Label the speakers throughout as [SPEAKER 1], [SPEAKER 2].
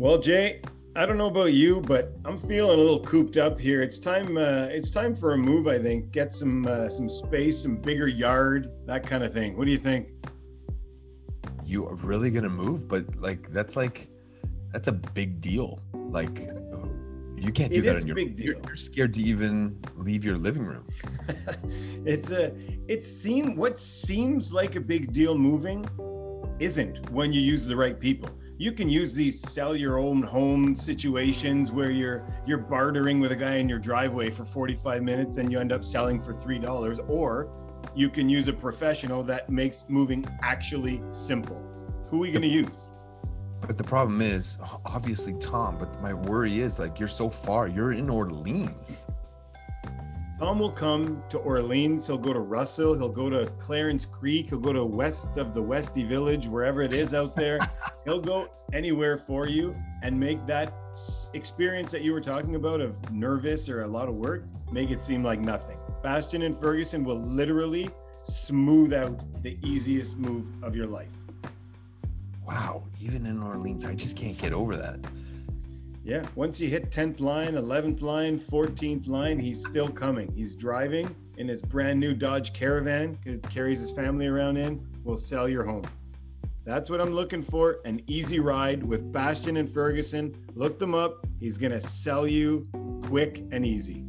[SPEAKER 1] Well, Jay, I don't know about you, but I'm feeling a little cooped up here. It's time. Uh, it's time for a move. I think get some uh, some space, some bigger yard, that kind of thing. What do you think?
[SPEAKER 2] You are really gonna move, but like that's like that's a big deal. Like you can't do
[SPEAKER 1] It
[SPEAKER 2] that
[SPEAKER 1] is
[SPEAKER 2] on your.
[SPEAKER 1] a big
[SPEAKER 2] You're,
[SPEAKER 1] deal.
[SPEAKER 2] you're scared to even leave your living room.
[SPEAKER 1] it's a. It seem what seems like a big deal moving, isn't when you use the right people. You can use these sell your own home situations where you're you're bartering with a guy in your driveway for 45 minutes and you end up selling for three dollars, or you can use a professional that makes moving actually simple. Who are you going to use?
[SPEAKER 2] But the problem is, obviously, Tom. But my worry is, like, you're so far. You're in Orleans.
[SPEAKER 1] Tom will come to Orleans. He'll go to Russell. He'll go to Clarence Creek. He'll go to west of the Westy Village, wherever it is out there. He'll go anywhere for you and make that experience that you were talking about of nervous or a lot of work, make it seem like nothing. Bastion and Ferguson will literally smooth out the easiest move of your life.
[SPEAKER 2] Wow. Even in Orleans, I just can't get over that.
[SPEAKER 1] Yeah, once you hit 10th line, 11th line, 14th line, he's still coming. He's driving in his brand new Dodge Caravan, carries his family around in, will sell your home. That's what I'm looking for an easy ride with Bastion and Ferguson. Look them up. He's going to sell you quick and easy.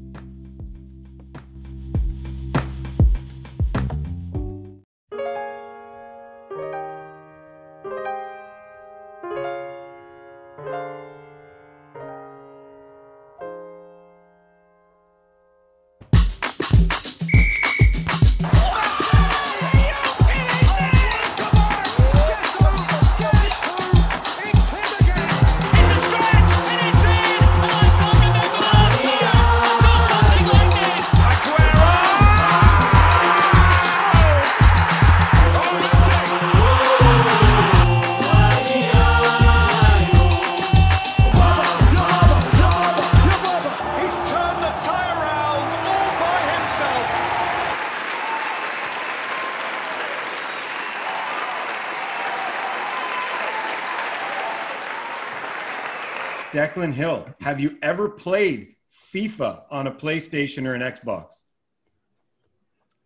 [SPEAKER 1] Declan Hill, have you ever played FIFA on a PlayStation or an Xbox?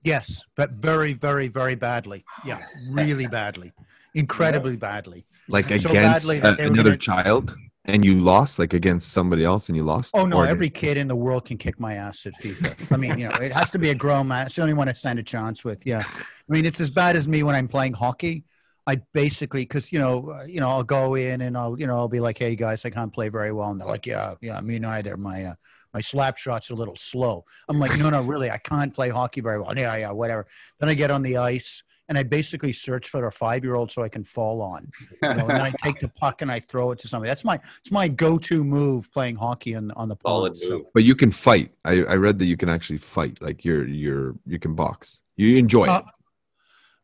[SPEAKER 3] Yes, but very, very, very badly. Yeah, really badly, incredibly badly.
[SPEAKER 4] like
[SPEAKER 3] So
[SPEAKER 4] against
[SPEAKER 3] badly
[SPEAKER 4] a-
[SPEAKER 3] that uh, they were
[SPEAKER 4] another
[SPEAKER 3] gonna-
[SPEAKER 4] child and you lost like against somebody else and you lost
[SPEAKER 3] Oh no,
[SPEAKER 4] Or-
[SPEAKER 3] every kid in the world can kick my ass at FIFA. I mean, you know, it has to be a grown man. It's the only one I stand a chance with. Yeah, I mean, it's as bad as me when I'm playing hockey. I basically, because you know, uh, you know, I'll go in and I'll, you know, I'll be like, "Hey guys, I can't play very well," and they're like, "Yeah, yeah, me neither. My uh, my slap shot's a little slow." I'm like, "No, no, really, I can't play hockey very well." Yeah, yeah, whatever. Then I get on the ice and I basically search for a five year old so I can fall on. You know, and then I take the puck and I throw it to somebody. That's my it's my go to move playing hockey on on the
[SPEAKER 5] Solid
[SPEAKER 3] pond. So-
[SPEAKER 4] but you can fight I, I read that you can actually fight like you're you're you can box you enjoy
[SPEAKER 3] Uh,
[SPEAKER 4] it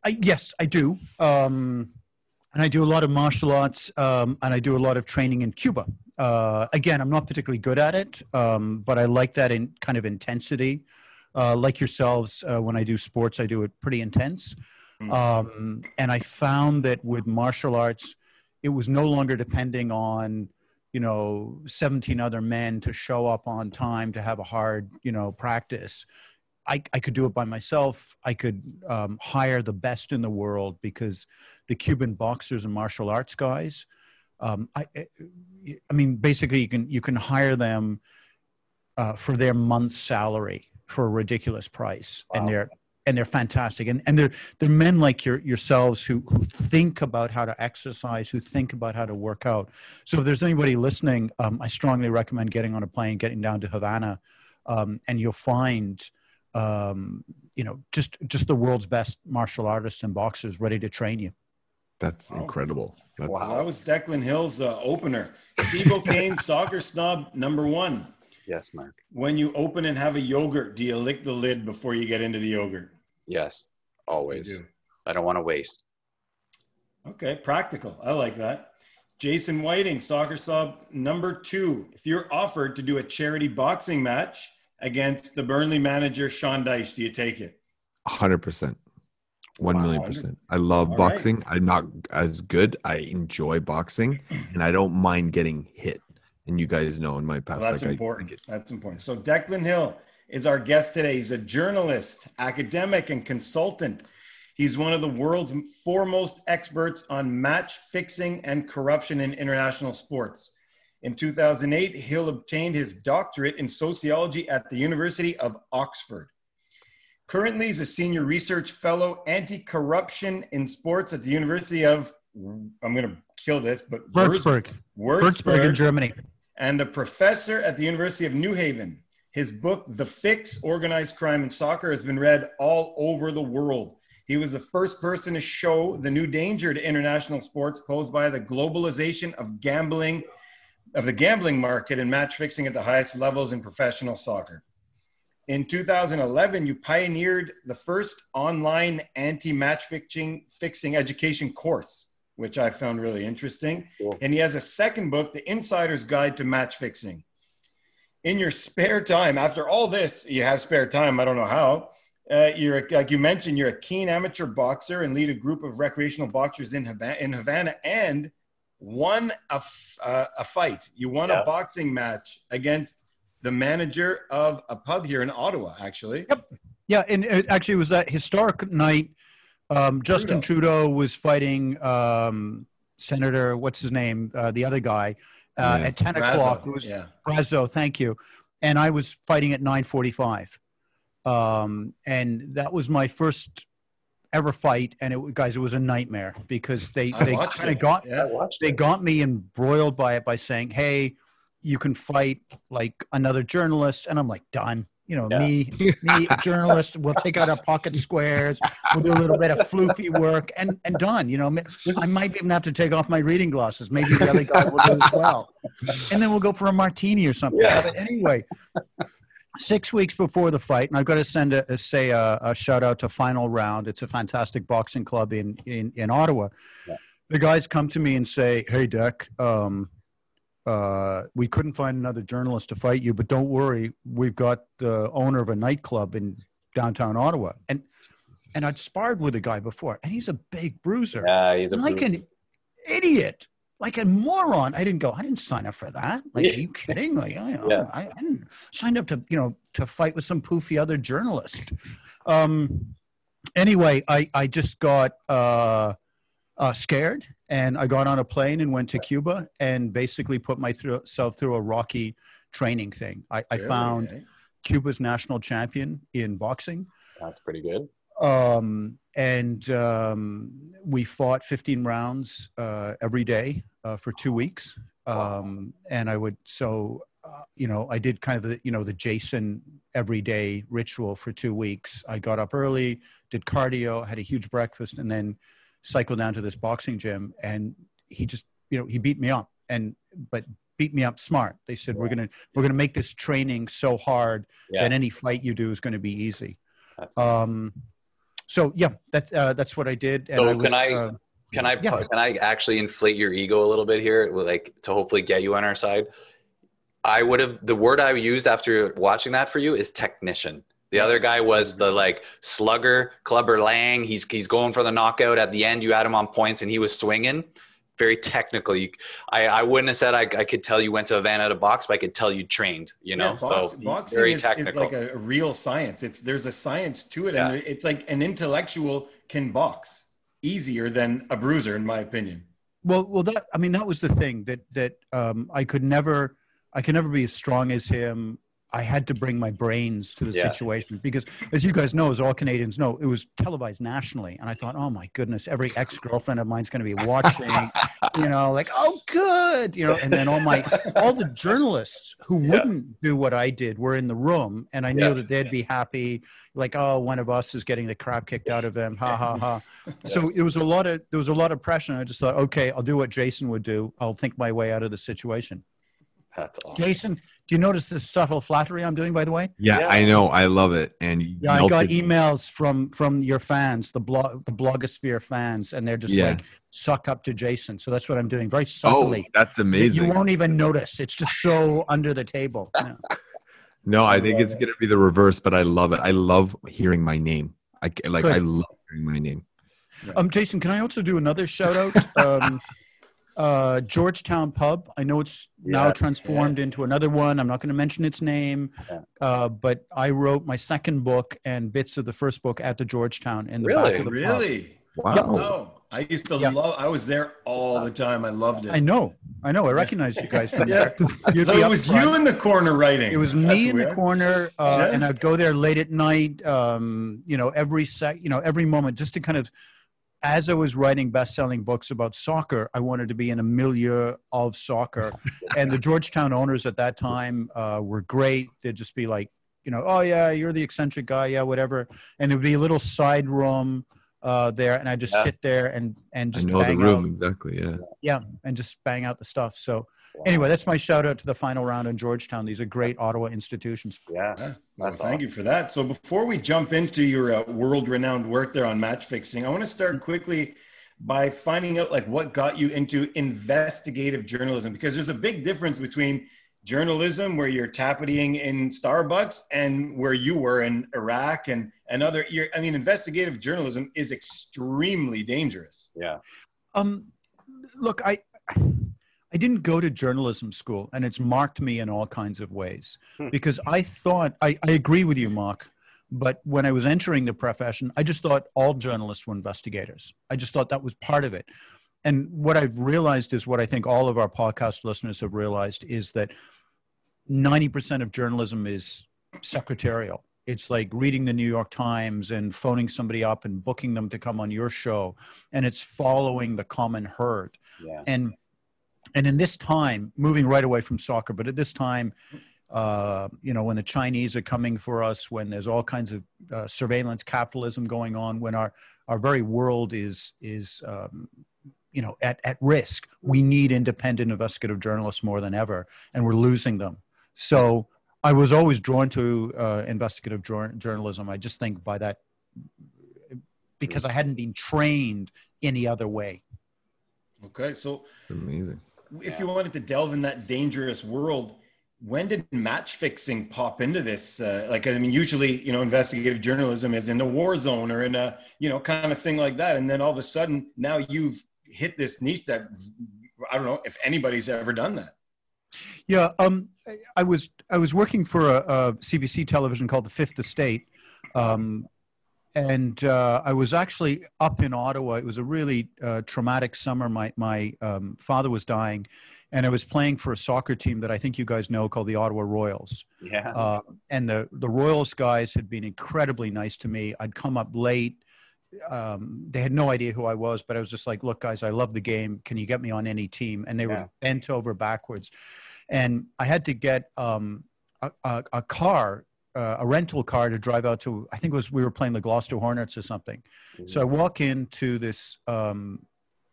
[SPEAKER 3] I, yes, I do. Um, and I do a lot of martial arts, um, and I do a lot of training in Cuba. Uh, again, I'm not particularly good at it, um, but I like that in kind of intensity. Uh, like yourselves, uh, when I do sports, I do it pretty intense. Um, and I found that with martial arts, it was no longer depending on, you know, 17 other men to show up on time to have a hard, you know, practice. I, I could do it by myself. I could um, hire the best in the world because the Cuban boxers and martial arts guys, um, I, I- I mean, basically, you can you can hire them uh, for their month's salary for a ridiculous price, and they're and they're fantastic, and and they're they're men like your yourselves who who think about how to exercise, who think about how to work out. So if there's anybody listening, um, I strongly recommend getting on a plane, getting down to Havana, um, and you'll find um, you know, just just the world's best martial artists and boxers ready to train you.
[SPEAKER 4] that's
[SPEAKER 1] Wow.
[SPEAKER 4] incredible that's,
[SPEAKER 1] Well, that was Declan Hill's uh, opener. Steve O'Kane, soccer snob number one.
[SPEAKER 5] Yes, Mark.
[SPEAKER 1] When you open and have a yogurt, do you lick the lid before you get into the yogurt?
[SPEAKER 5] Yes, always.
[SPEAKER 1] do.
[SPEAKER 5] I don't want to waste.
[SPEAKER 1] Okay, practical. I like that. Jason Whiting, soccer snob number two. If you're offered to do a charity boxing match against the Burnley manager Sean Dyche, do you take it?
[SPEAKER 4] 100% One
[SPEAKER 1] Wow,
[SPEAKER 4] million percent. I love
[SPEAKER 1] All right.
[SPEAKER 4] boxing. I'm not as good. I enjoy boxing, and I don't mind getting hit. And you guys know in my
[SPEAKER 1] Well,
[SPEAKER 4] past,
[SPEAKER 1] that's
[SPEAKER 4] like I- I,
[SPEAKER 1] important.
[SPEAKER 4] get-
[SPEAKER 1] That's important. So Declan Hill is our guest today. He's a journalist, academic, and consultant. He's one of the world's foremost experts on match fixing and corruption in international sports. In 2008, Hill obtained his doctorate in sociology at the University of Oxford. Currently, he's a senior research fellow anti-corruption in sports at the University of I'm going to kill this, but
[SPEAKER 3] Würzburg, Würzburg in Germany.
[SPEAKER 1] and a professor at the University of New Haven. His book, The Fix Organized Crime in Soccer, has been read all over the world. He was the first person to show the new danger to international sports posed by the globalization of gambling, of the gambling market and match fixing at the highest levels in professional soccer. In 2011, you pioneered the first online anti-match fixing, fixing education course, which I found really interesting.
[SPEAKER 5] Cool.
[SPEAKER 1] And he has a second book, The Insider's Guide to Match Fixing. In your spare time, after all this, you have spare time. I don't know how. Uh, you're like you mentioned, you're a keen amateur boxer and lead a group of recreational boxers in Havana, in Havana and won a, f- uh, a fight. You won
[SPEAKER 5] Yeah.
[SPEAKER 1] a boxing match against the manager of a pub here in Ottawa, actually. Yep.
[SPEAKER 3] Yeah, and it actually was that historic night. Um, Justin Trudeau. was fighting um, Senator, what's his name, uh, the other guy, uh,
[SPEAKER 4] Yeah.
[SPEAKER 3] at ten
[SPEAKER 1] Brazeau,
[SPEAKER 3] o'clock. It was
[SPEAKER 1] yeah.
[SPEAKER 3] Brazeau, thank you. And I was fighting at nine forty-five, um, and that was my first ever fight. And it, guys, it was a nightmare because they
[SPEAKER 1] I
[SPEAKER 3] they kind of got
[SPEAKER 1] Yeah.
[SPEAKER 3] They
[SPEAKER 5] it.
[SPEAKER 3] got me embroiled by it by saying, "Hey, you can fight like another journalist," and I'm like, "Done." You know,
[SPEAKER 5] Yeah.
[SPEAKER 3] me, me, a journalist. We'll take out our pocket squares. We'll do a little bit of floofy work, and and done. You know, I might even have to take off my reading glasses. Maybe the other guy will do as well, and then we'll go for a martini or something.
[SPEAKER 5] Yeah.
[SPEAKER 3] But anyway. Six weeks before the fight, and I've got to send a, a say a, a shout out to Final Round. It's a fantastic boxing club in in, in Ottawa the guys come to me and say, "Hey, Deck, um, uh, we couldn't find another journalist to fight you, but don't worry, we've got the owner of a nightclub in downtown Ottawa." And and I'd sparred with a guy before, and he's a big bruiser,
[SPEAKER 5] Yeah, he's a
[SPEAKER 3] like
[SPEAKER 5] brute.
[SPEAKER 3] an idiot, like a moron. I didn't go. I didn't sign up for that. Like, are you kidding? Like, I,
[SPEAKER 5] Yeah.
[SPEAKER 3] I, I didn't sign up to you know to fight with some poofy other journalist. Um. Anyway, I I just got uh, uh scared, and I got on a plane and went to Cuba, and basically put myself through a rocky training thing. I, I
[SPEAKER 1] Really,
[SPEAKER 3] found? Cuba's national champion in boxing
[SPEAKER 5] That's pretty good.
[SPEAKER 3] Um, and um, we fought 15 rounds uh, every day uh, for two weeks. Um, and I would so uh, you know I did kind of the you know the Jason everyday ritual for two weeks. I got up early, did cardio, had a huge breakfast, and then cycled down to this boxing gym. And he just you know he beat me up and but beat me up smart. They said we're gonna we're gonna make this training so hard
[SPEAKER 5] Yeah.
[SPEAKER 3] that any fight you do is going to be easy.
[SPEAKER 5] That's
[SPEAKER 3] Um, so yeah, that's uh, that's what I did. And
[SPEAKER 5] So
[SPEAKER 3] I
[SPEAKER 5] can I-
[SPEAKER 3] uh,
[SPEAKER 5] Can I
[SPEAKER 3] Yeah.
[SPEAKER 5] can I actually inflate your ego a little bit here, like to hopefully get you on our side? I would have the word I used after watching that for you is technician. The other guy was the like slugger, Clubber Lang. He's he's going for the knockout at the end. You had him on points, and he was swinging. Very technical. You, I I wouldn't have said I, I could tell you went to a van Havana to box, but I could tell you trained. You know,
[SPEAKER 1] Yeah, box-
[SPEAKER 5] so
[SPEAKER 1] boxing
[SPEAKER 5] very
[SPEAKER 1] is, is
[SPEAKER 5] technical.
[SPEAKER 1] like a, a real science. It's there's a science to it,
[SPEAKER 5] Yeah.
[SPEAKER 1] and it's like an intellectual can box easier than a bruiser, in my opinion.
[SPEAKER 3] well, well, that I mean, that was the thing that that um, I could never, I could never be as strong as him. I had to bring my brains to the
[SPEAKER 5] Yeah.
[SPEAKER 3] situation because, as you guys know, as all Canadians know, it was televised nationally, and I thought, oh my goodness, every ex girlfriend of mine's going to be watching. you know, like, oh, good, you know, and then all my all the journalists who
[SPEAKER 5] Yeah.
[SPEAKER 3] wouldn't do what I did were in the room, and I knew
[SPEAKER 5] Yeah.
[SPEAKER 3] that they'd be happy, like, oh, one of us is getting the crap kicked out of him, ha ha ha. So it was a lot of there was a lot of pressure. And I just thought, okay, I'll do what Jason would do. I'll think my way out of the situation.
[SPEAKER 5] That's awesome.
[SPEAKER 3] Jason, you notice this subtle flattery I'm doing? By the way,
[SPEAKER 4] Yeah,
[SPEAKER 5] Yeah.
[SPEAKER 4] I know. I love it. And
[SPEAKER 3] yeah, I got emails from from your fans, the blog, the blogosphere fans, and they're just
[SPEAKER 4] Yeah.
[SPEAKER 3] like suck up to Jason. So that's what I'm doing, very
[SPEAKER 4] Oh,
[SPEAKER 3] subtly.
[SPEAKER 4] that's amazing.
[SPEAKER 3] You won't even notice. It's just so under the table. Yeah.
[SPEAKER 4] No, I think it's
[SPEAKER 1] it.
[SPEAKER 4] gonna be the reverse, but I love it. I love hearing my name. I ca- like. I love hearing my name.
[SPEAKER 3] Um, Jason, can I also do another shout out? Um, uh, Georgetown Pub. I know it's now
[SPEAKER 5] Yeah,
[SPEAKER 3] transformed into another one. I'm not going to mention its name,
[SPEAKER 5] Yeah.
[SPEAKER 3] uh, but I wrote my second book and bits of the first book at the Georgetown in the
[SPEAKER 5] Really?
[SPEAKER 3] back of the pub.
[SPEAKER 1] Really?
[SPEAKER 4] Wow.
[SPEAKER 1] Oh, I used to
[SPEAKER 3] Yeah.
[SPEAKER 1] love. I was there all the time. I loved it.
[SPEAKER 3] I know, I know. I recognize you guys from
[SPEAKER 1] Yeah.
[SPEAKER 3] there. You'd
[SPEAKER 1] So it was
[SPEAKER 3] front.
[SPEAKER 1] you in the corner writing.
[SPEAKER 3] It was
[SPEAKER 1] That's
[SPEAKER 3] me in the corner, uh,
[SPEAKER 1] Yeah.
[SPEAKER 3] and I'd go there late at night. Um, you know, every sec, you know, every moment, just to kind of, as I was writing best-selling books about soccer, I wanted to be in a milieu of soccer, and the Georgetown owners at that time uh, were great. They'd just be like, you know, oh yeah, you're the eccentric guy, yeah, whatever, and it would be a little side room uh, there, and I just
[SPEAKER 5] Yeah.
[SPEAKER 3] sit there and and
[SPEAKER 4] I
[SPEAKER 3] just
[SPEAKER 4] know the room
[SPEAKER 3] out,
[SPEAKER 4] exactly. Yeah.
[SPEAKER 3] yeah, and just bang out the stuff. So anyway, that's my shout out to the final round in Georgetown. These are great Ottawa institutions.
[SPEAKER 5] Yeah.
[SPEAKER 1] Yeah. Well, thank
[SPEAKER 5] awesome.
[SPEAKER 1] you for that. So before we jump into your uh, world-renowned work there on match fixing, I want to start quickly by finding out like what got you into investigative journalism because there's a big difference between journalism where you're tapping in Starbucks and where you were in Iraq and and other you're, I mean investigative journalism is extremely dangerous.
[SPEAKER 5] Yeah.
[SPEAKER 3] Um, look, I I didn't go to journalism school, and it's marked me in all kinds of ways
[SPEAKER 5] Hmm.
[SPEAKER 3] because I thought I, I agree with you, Mark. But when I was entering the profession, I just thought all journalists were investigators. I just thought that was part of it. And what I've realized is what I think all of our podcast listeners have realized is that 90% of journalism is secretarial. It's like reading the New York Times and phoning somebody up and booking them to come on your show. And it's following the common herd.
[SPEAKER 5] Yeah.
[SPEAKER 3] And and in this time, moving right away from soccer, but at this time, uh, you know, when the Chinese are coming for us, when there's all kinds of uh, surveillance capitalism going on, when our our very world is is um, you know at at risk, we need independent investigative journalists more than ever, and we're losing them. So I was always drawn to uh, investigative jour- journalism. I just think by that because I hadn't been trained any other way.
[SPEAKER 1] Okay, so
[SPEAKER 4] It's amazing.
[SPEAKER 1] if you wanted to delve in that dangerous world, when did match fixing pop into this? Uh, like, I mean, usually, you know, investigative journalism is in the war zone or in a, you know, kind of thing like that. And then all of a sudden, now you've hit this niche that I don't know if anybody's ever done that.
[SPEAKER 3] Yeah, um, I- I was I was working for a, a CBC television called The Fifth Estate, um, and uh, I was actually up in Ottawa. It was a really uh, traumatic summer. My my um, father was dying, and I was playing for a soccer team that I think you guys know called the Ottawa Royals.
[SPEAKER 5] Yeah.
[SPEAKER 3] Uh, and the the Royals guys had been incredibly nice to me. I'd come up late. Um, they had no idea who I was, but I was just like, "Look, guys, I love the game. Can you get me on any team?" And they
[SPEAKER 5] Yeah.
[SPEAKER 3] were bent over backwards, and I had to get um, a, a, a car, uh, a rental car, to drive out to. I think it was we were playing the Gloucester Hornets or something. So I walk into this um,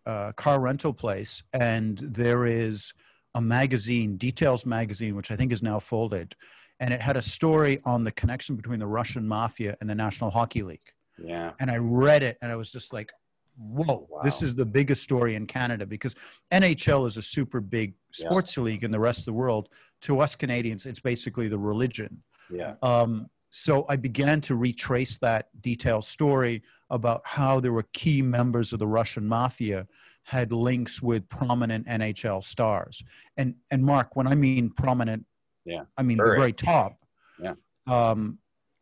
[SPEAKER 3] uh, car rental place, and there is a magazine, Details magazine, which I think is now folded, and it had a story on the connection between the Russian mafia and the National Hockey League.
[SPEAKER 5] Yeah.
[SPEAKER 3] And I read it, and I was just like, "Whoa, this is the biggest story in Canada because NHL is a super big
[SPEAKER 5] Yeah.
[SPEAKER 3] sports league in the rest of the world. To us Canadians, it's basically the religion."
[SPEAKER 5] Yeah.
[SPEAKER 3] Um, so I began to retrace that detailed story about how there were key members of the Russian mafia had links with prominent NHL stars. And and Mark, when I mean prominent,
[SPEAKER 5] Yeah.
[SPEAKER 3] I mean
[SPEAKER 5] Very.
[SPEAKER 3] the very top.
[SPEAKER 5] Yeah.
[SPEAKER 3] Um,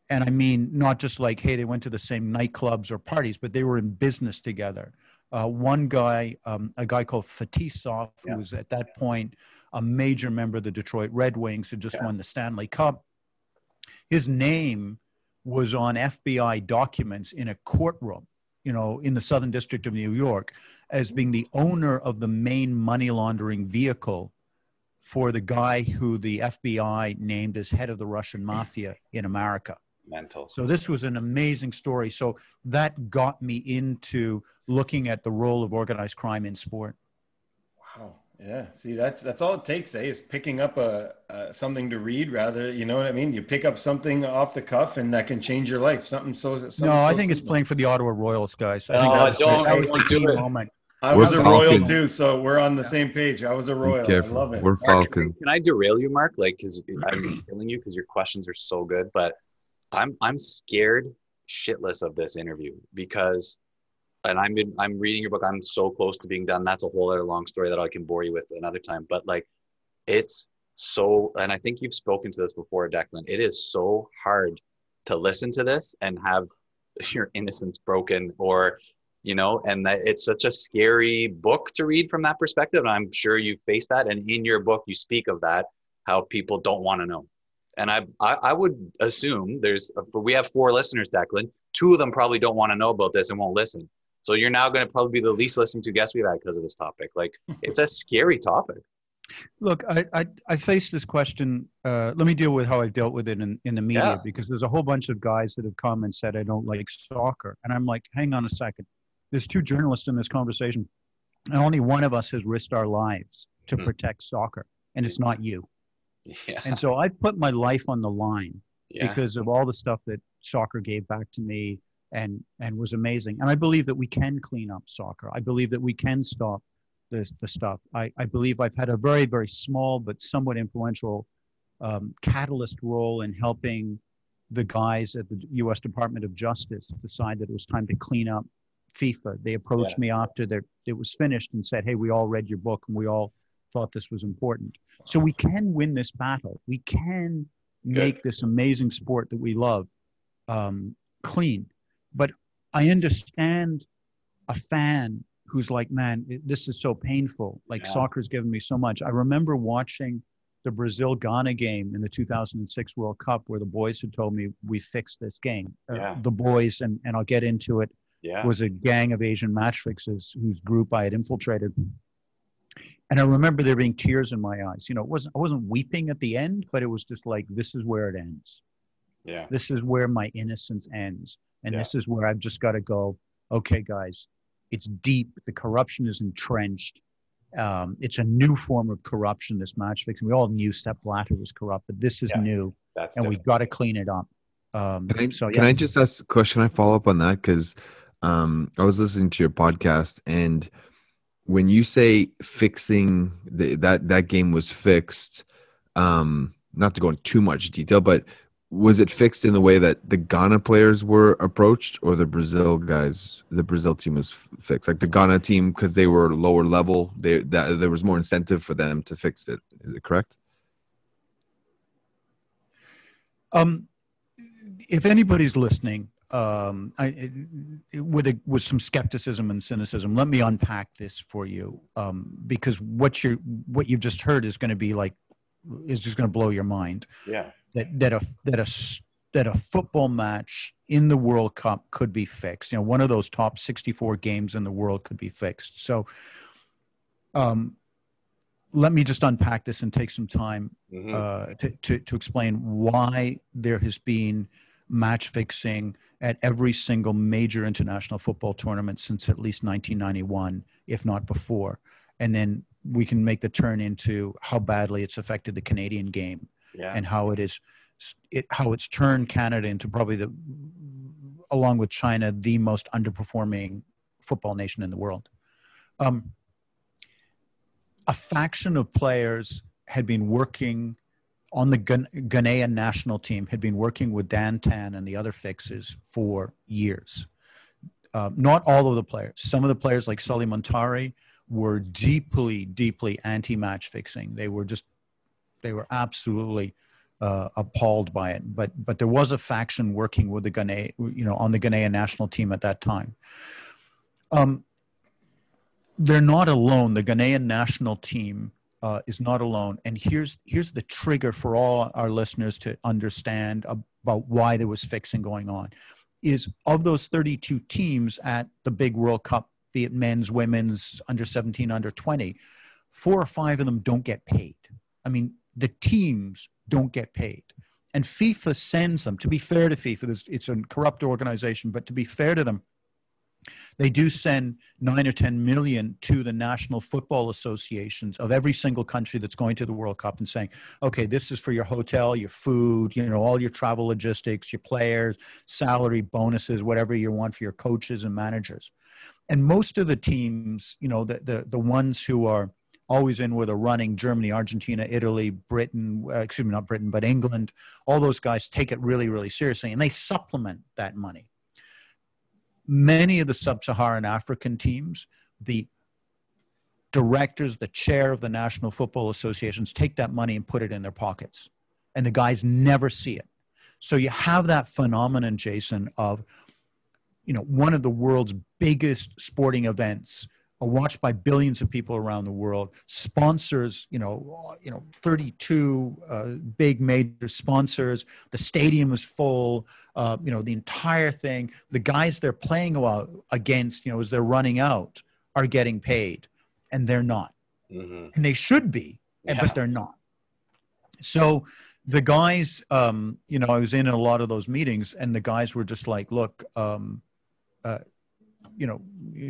[SPEAKER 3] and I mean not just like hey they went to the same nightclubs or parties, but they were in business together. Uh, one guy, um, a guy called Fetisov, who
[SPEAKER 5] Yeah.
[SPEAKER 3] was at that point a major member of the Detroit Red Wings, who just
[SPEAKER 5] Yeah.
[SPEAKER 3] won the Stanley Cup his name was on FBI documents in a courtroom, you know, in the Southern District of New York, as being the owner of the main money laundering vehicle for the guy who the FBI named as head of the Russian mafia in America.
[SPEAKER 5] Mental.
[SPEAKER 3] So this was an amazing story. So that got me into looking at the role of organized crime in sport.
[SPEAKER 1] Wow. Yeah. See, that's that's all it takes, eh? Is picking up a, a something to read, rather. You know what I mean? You pick up something off the cuff, and that can change your life. Something so. Something
[SPEAKER 3] no, I
[SPEAKER 1] so
[SPEAKER 3] think it's playing for the Ottawa Royals, guys. I think
[SPEAKER 5] Oh,
[SPEAKER 3] that was,
[SPEAKER 5] don't-
[SPEAKER 3] that was
[SPEAKER 5] don't
[SPEAKER 3] the key
[SPEAKER 5] do it.
[SPEAKER 3] moment.
[SPEAKER 1] I
[SPEAKER 4] We're
[SPEAKER 1] was a royal too, so we're on the same page. I was a royal. I love it.
[SPEAKER 4] We're
[SPEAKER 5] Mark, Can I derail you, Mark? Like, because I'm killing you because your questions are so good, but I'm I'm scared shitless of this interview because and I'm in, I'm reading your book. I'm so close to being done. That's a whole other long story that I can bore you with another time. But like, it's so, and I think you've spoken to this before, Declan. It is so hard to listen to this and have your innocence broken, or you know, and that it's such a scary book to read from that perspective. And I'm sure you face that. And in your book, you speak of that how people don't want to know. And I, I, I would assume there's, but we have four listeners, Declan. Two of them probably don't want to know about this and won't listen. So you're now going to probably be the least listened to guest we've had because of this topic. Like, it's a scary topic.
[SPEAKER 3] Look, I, I, I face this question. Uh, let me deal with how I've dealt with it in, in the media
[SPEAKER 5] Yeah.
[SPEAKER 3] because there's a whole bunch of guys that have come and said, I don't like soccer. And I'm like, hang on a second. There's two journalists in this conversation, and only one of us has risked our lives to
[SPEAKER 5] Hmm.
[SPEAKER 3] protect soccer, and it's not you.
[SPEAKER 5] Yeah.
[SPEAKER 3] And so I've put my life on the line
[SPEAKER 5] Yeah.
[SPEAKER 3] because of all the stuff that soccer gave back to me and and was amazing. And I believe that we can clean up soccer. I believe that we can stop the the stuff. I, I believe I've had a very very small but somewhat influential um, catalyst role in helping the guys at the U.S. Department of Justice decide that it was time to clean up FIFA. They approached
[SPEAKER 5] Yeah.
[SPEAKER 3] me after that it was finished and said, "Hey, we all read your book and we all thought this was important." So we can win this battle. We can make this amazing sport that we love um, clean. But I understand a fan who's like, man, it- this is so painful. Like
[SPEAKER 5] Yeah.
[SPEAKER 3] soccer's given me so much. I remember watching the Brazil Ghana game in the 2006 World Cup where the boys had told me we fixed this game. Uh, The boys, and, and I'll get into it,
[SPEAKER 5] Yeah.
[SPEAKER 3] was a gang of Asian match fixers whose group I had infiltrated. And I remember there being tears in my eyes. You know, it wasn't I wasn't weeping at the end, but it was just like this is where it ends.
[SPEAKER 5] Yeah.
[SPEAKER 3] This is where my innocence ends. And
[SPEAKER 5] Yeah.
[SPEAKER 3] this is where I've just got to go, okay, guys, it's deep. The corruption is entrenched. Um, it's a new form of corruption, this match fixing. We all knew Sepp Blatter was corrupt, but this is
[SPEAKER 5] Yeah.
[SPEAKER 3] new,
[SPEAKER 5] That's
[SPEAKER 3] and
[SPEAKER 5] we've
[SPEAKER 3] got to clean it up. Um,
[SPEAKER 4] Can I,
[SPEAKER 3] so,
[SPEAKER 4] can. I just ask a question? I follow up on that? Because um, I was listening to your podcast, and when you say fixing the, that that game was fixed, um, not to go into too much detail, but was it fixed in the way that the Ghana players were approached, or the Brazil guys, the Brazil team was fixed? Like the Ghana team, because they were lower level, they that there was more incentive for them to fix it. Is it correct?
[SPEAKER 3] Um, if anybody's listening, um, I, it- with a, with some skepticism and cynicism, let me unpack this for you, um, because what you what you've just heard is going to be like is just going to blow your mind.
[SPEAKER 5] Yeah.
[SPEAKER 3] That that a that a that a football match in the World Cup could be fixed. You know, one of those top sixty-four games in the world could be fixed. So, um, let me just unpack this and take some time
[SPEAKER 5] Mhm.
[SPEAKER 3] uh, to, to, to explain why there has been match fixing at every single major international football tournament since at least 1991, if not before. And then we can make the turn into how badly it's affected the Canadian game
[SPEAKER 5] yeah.
[SPEAKER 3] and how it is it how it's turned Canada into probably the along with China the most underperforming football nation in the world. Um, a faction of players had been working on the Ghana- Ghanaian national team, had been working with Dan Tan and the other fixes for years. Uh, not all of the players. Some of the players, like Sulley Muntari, were deeply, deeply anti-match fixing. They were just, they were absolutely uh, appalled by it. But but there was a faction working with the Ghana, you know, on the Ghanaian national team at that time. Um, they're not alone. The Ghanaian national team uh, is not alone. And here's here's the trigger for all our listeners to understand about why there was fixing going on. Is of those 32 teams at the big World Cup, be it men's, women's, under 17, under 20, four or five of them don't get paid. I mean, the teams don't get paid. And FIFA sends them, to be fair to FIFA, it's a corrupt organization, but to be fair to them, they do send nine or 10 million to the national football associations of every single country that's going to the World Cup and saying, okay, this is for your hotel, your food, you know, all your travel logistics, your players, salary, bonuses, whatever you want for your coaches and managers. And most of the teams, you know, the, the, the ones who are always in with a running Germany, Argentina, Italy, Britain, uh, excuse me, not Britain, but England, all those guys take it really, really seriously and they supplement that money many of the sub-Saharan African teams, the directors, the chair of the national football associations take that money and put it in their pockets, and the guys never see it. So you have that phenomenon, Jason, of you know one of the world's biggest sporting events are watched by billions of people around the world. Sponsors, you know, you know, 32 uh, big major sponsors. The stadium is full. Uh, you know, the entire thing. The guys they're playing against, you know, as they're running out, are getting paid, and they're not. Mm-hmm. And they should be, yeah. but they're not. So the guys, um, you know, I was in a lot of those meetings, and the guys were just like, "Look." Um, uh, you know,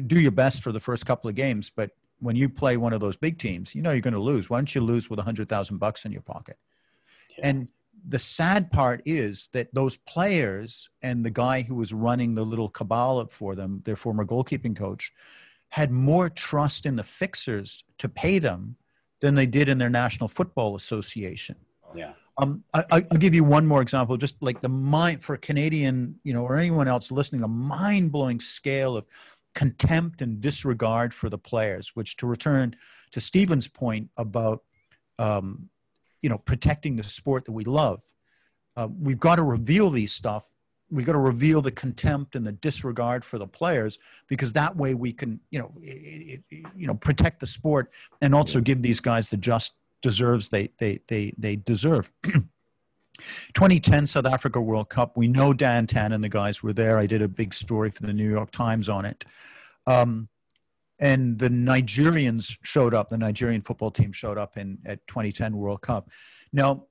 [SPEAKER 3] do your best for the first couple of games, but when you play one of those big teams, you know you're going to lose. Why don't you lose with a hundred thousand bucks in your pocket? Yeah. And the sad part is that those players and the guy who was running the little cabal for them, their former goalkeeping coach, had more trust in the fixers to pay them than they did in their National Football Association.
[SPEAKER 5] Yeah.
[SPEAKER 3] Um, I, will give you one more example, just like the mind for a Canadian, you know, or anyone else listening, a mind blowing scale of contempt and disregard for the players, which to return to Stephen's point about, um, you know, protecting the sport that we love, uh, we've got to reveal these stuff. We've got to reveal the contempt and the disregard for the players because that way we can, you know, it, it, you know, protect the sport and also give these guys the just deserves they they they they deserve. 2010 South Africa World Cup. We know Dan Tan and the guys were there. I did a big story for the New York Times on it. Um, and the Nigerians showed up. The Nigerian football team showed up in at 2010 World Cup. Now,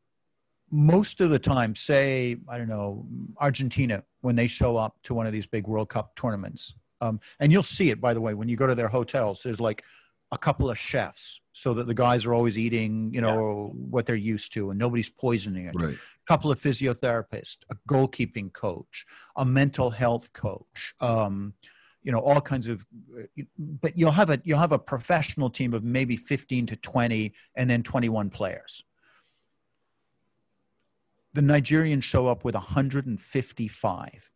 [SPEAKER 3] most of the time, say I don't know Argentina when they show up to one of these big World Cup tournaments, um, and you'll see it by the way when you go to their hotels. There's like a couple of chefs so that the guys are always eating, you know, yeah. what they're used to and nobody's poisoning it.
[SPEAKER 4] Right.
[SPEAKER 3] A couple of physiotherapists, a goalkeeping coach, a mental health coach, um, you know, all kinds of, but you'll have a, you'll have a professional team of maybe 15 to 20 and then 21 players. The Nigerians show up with 155.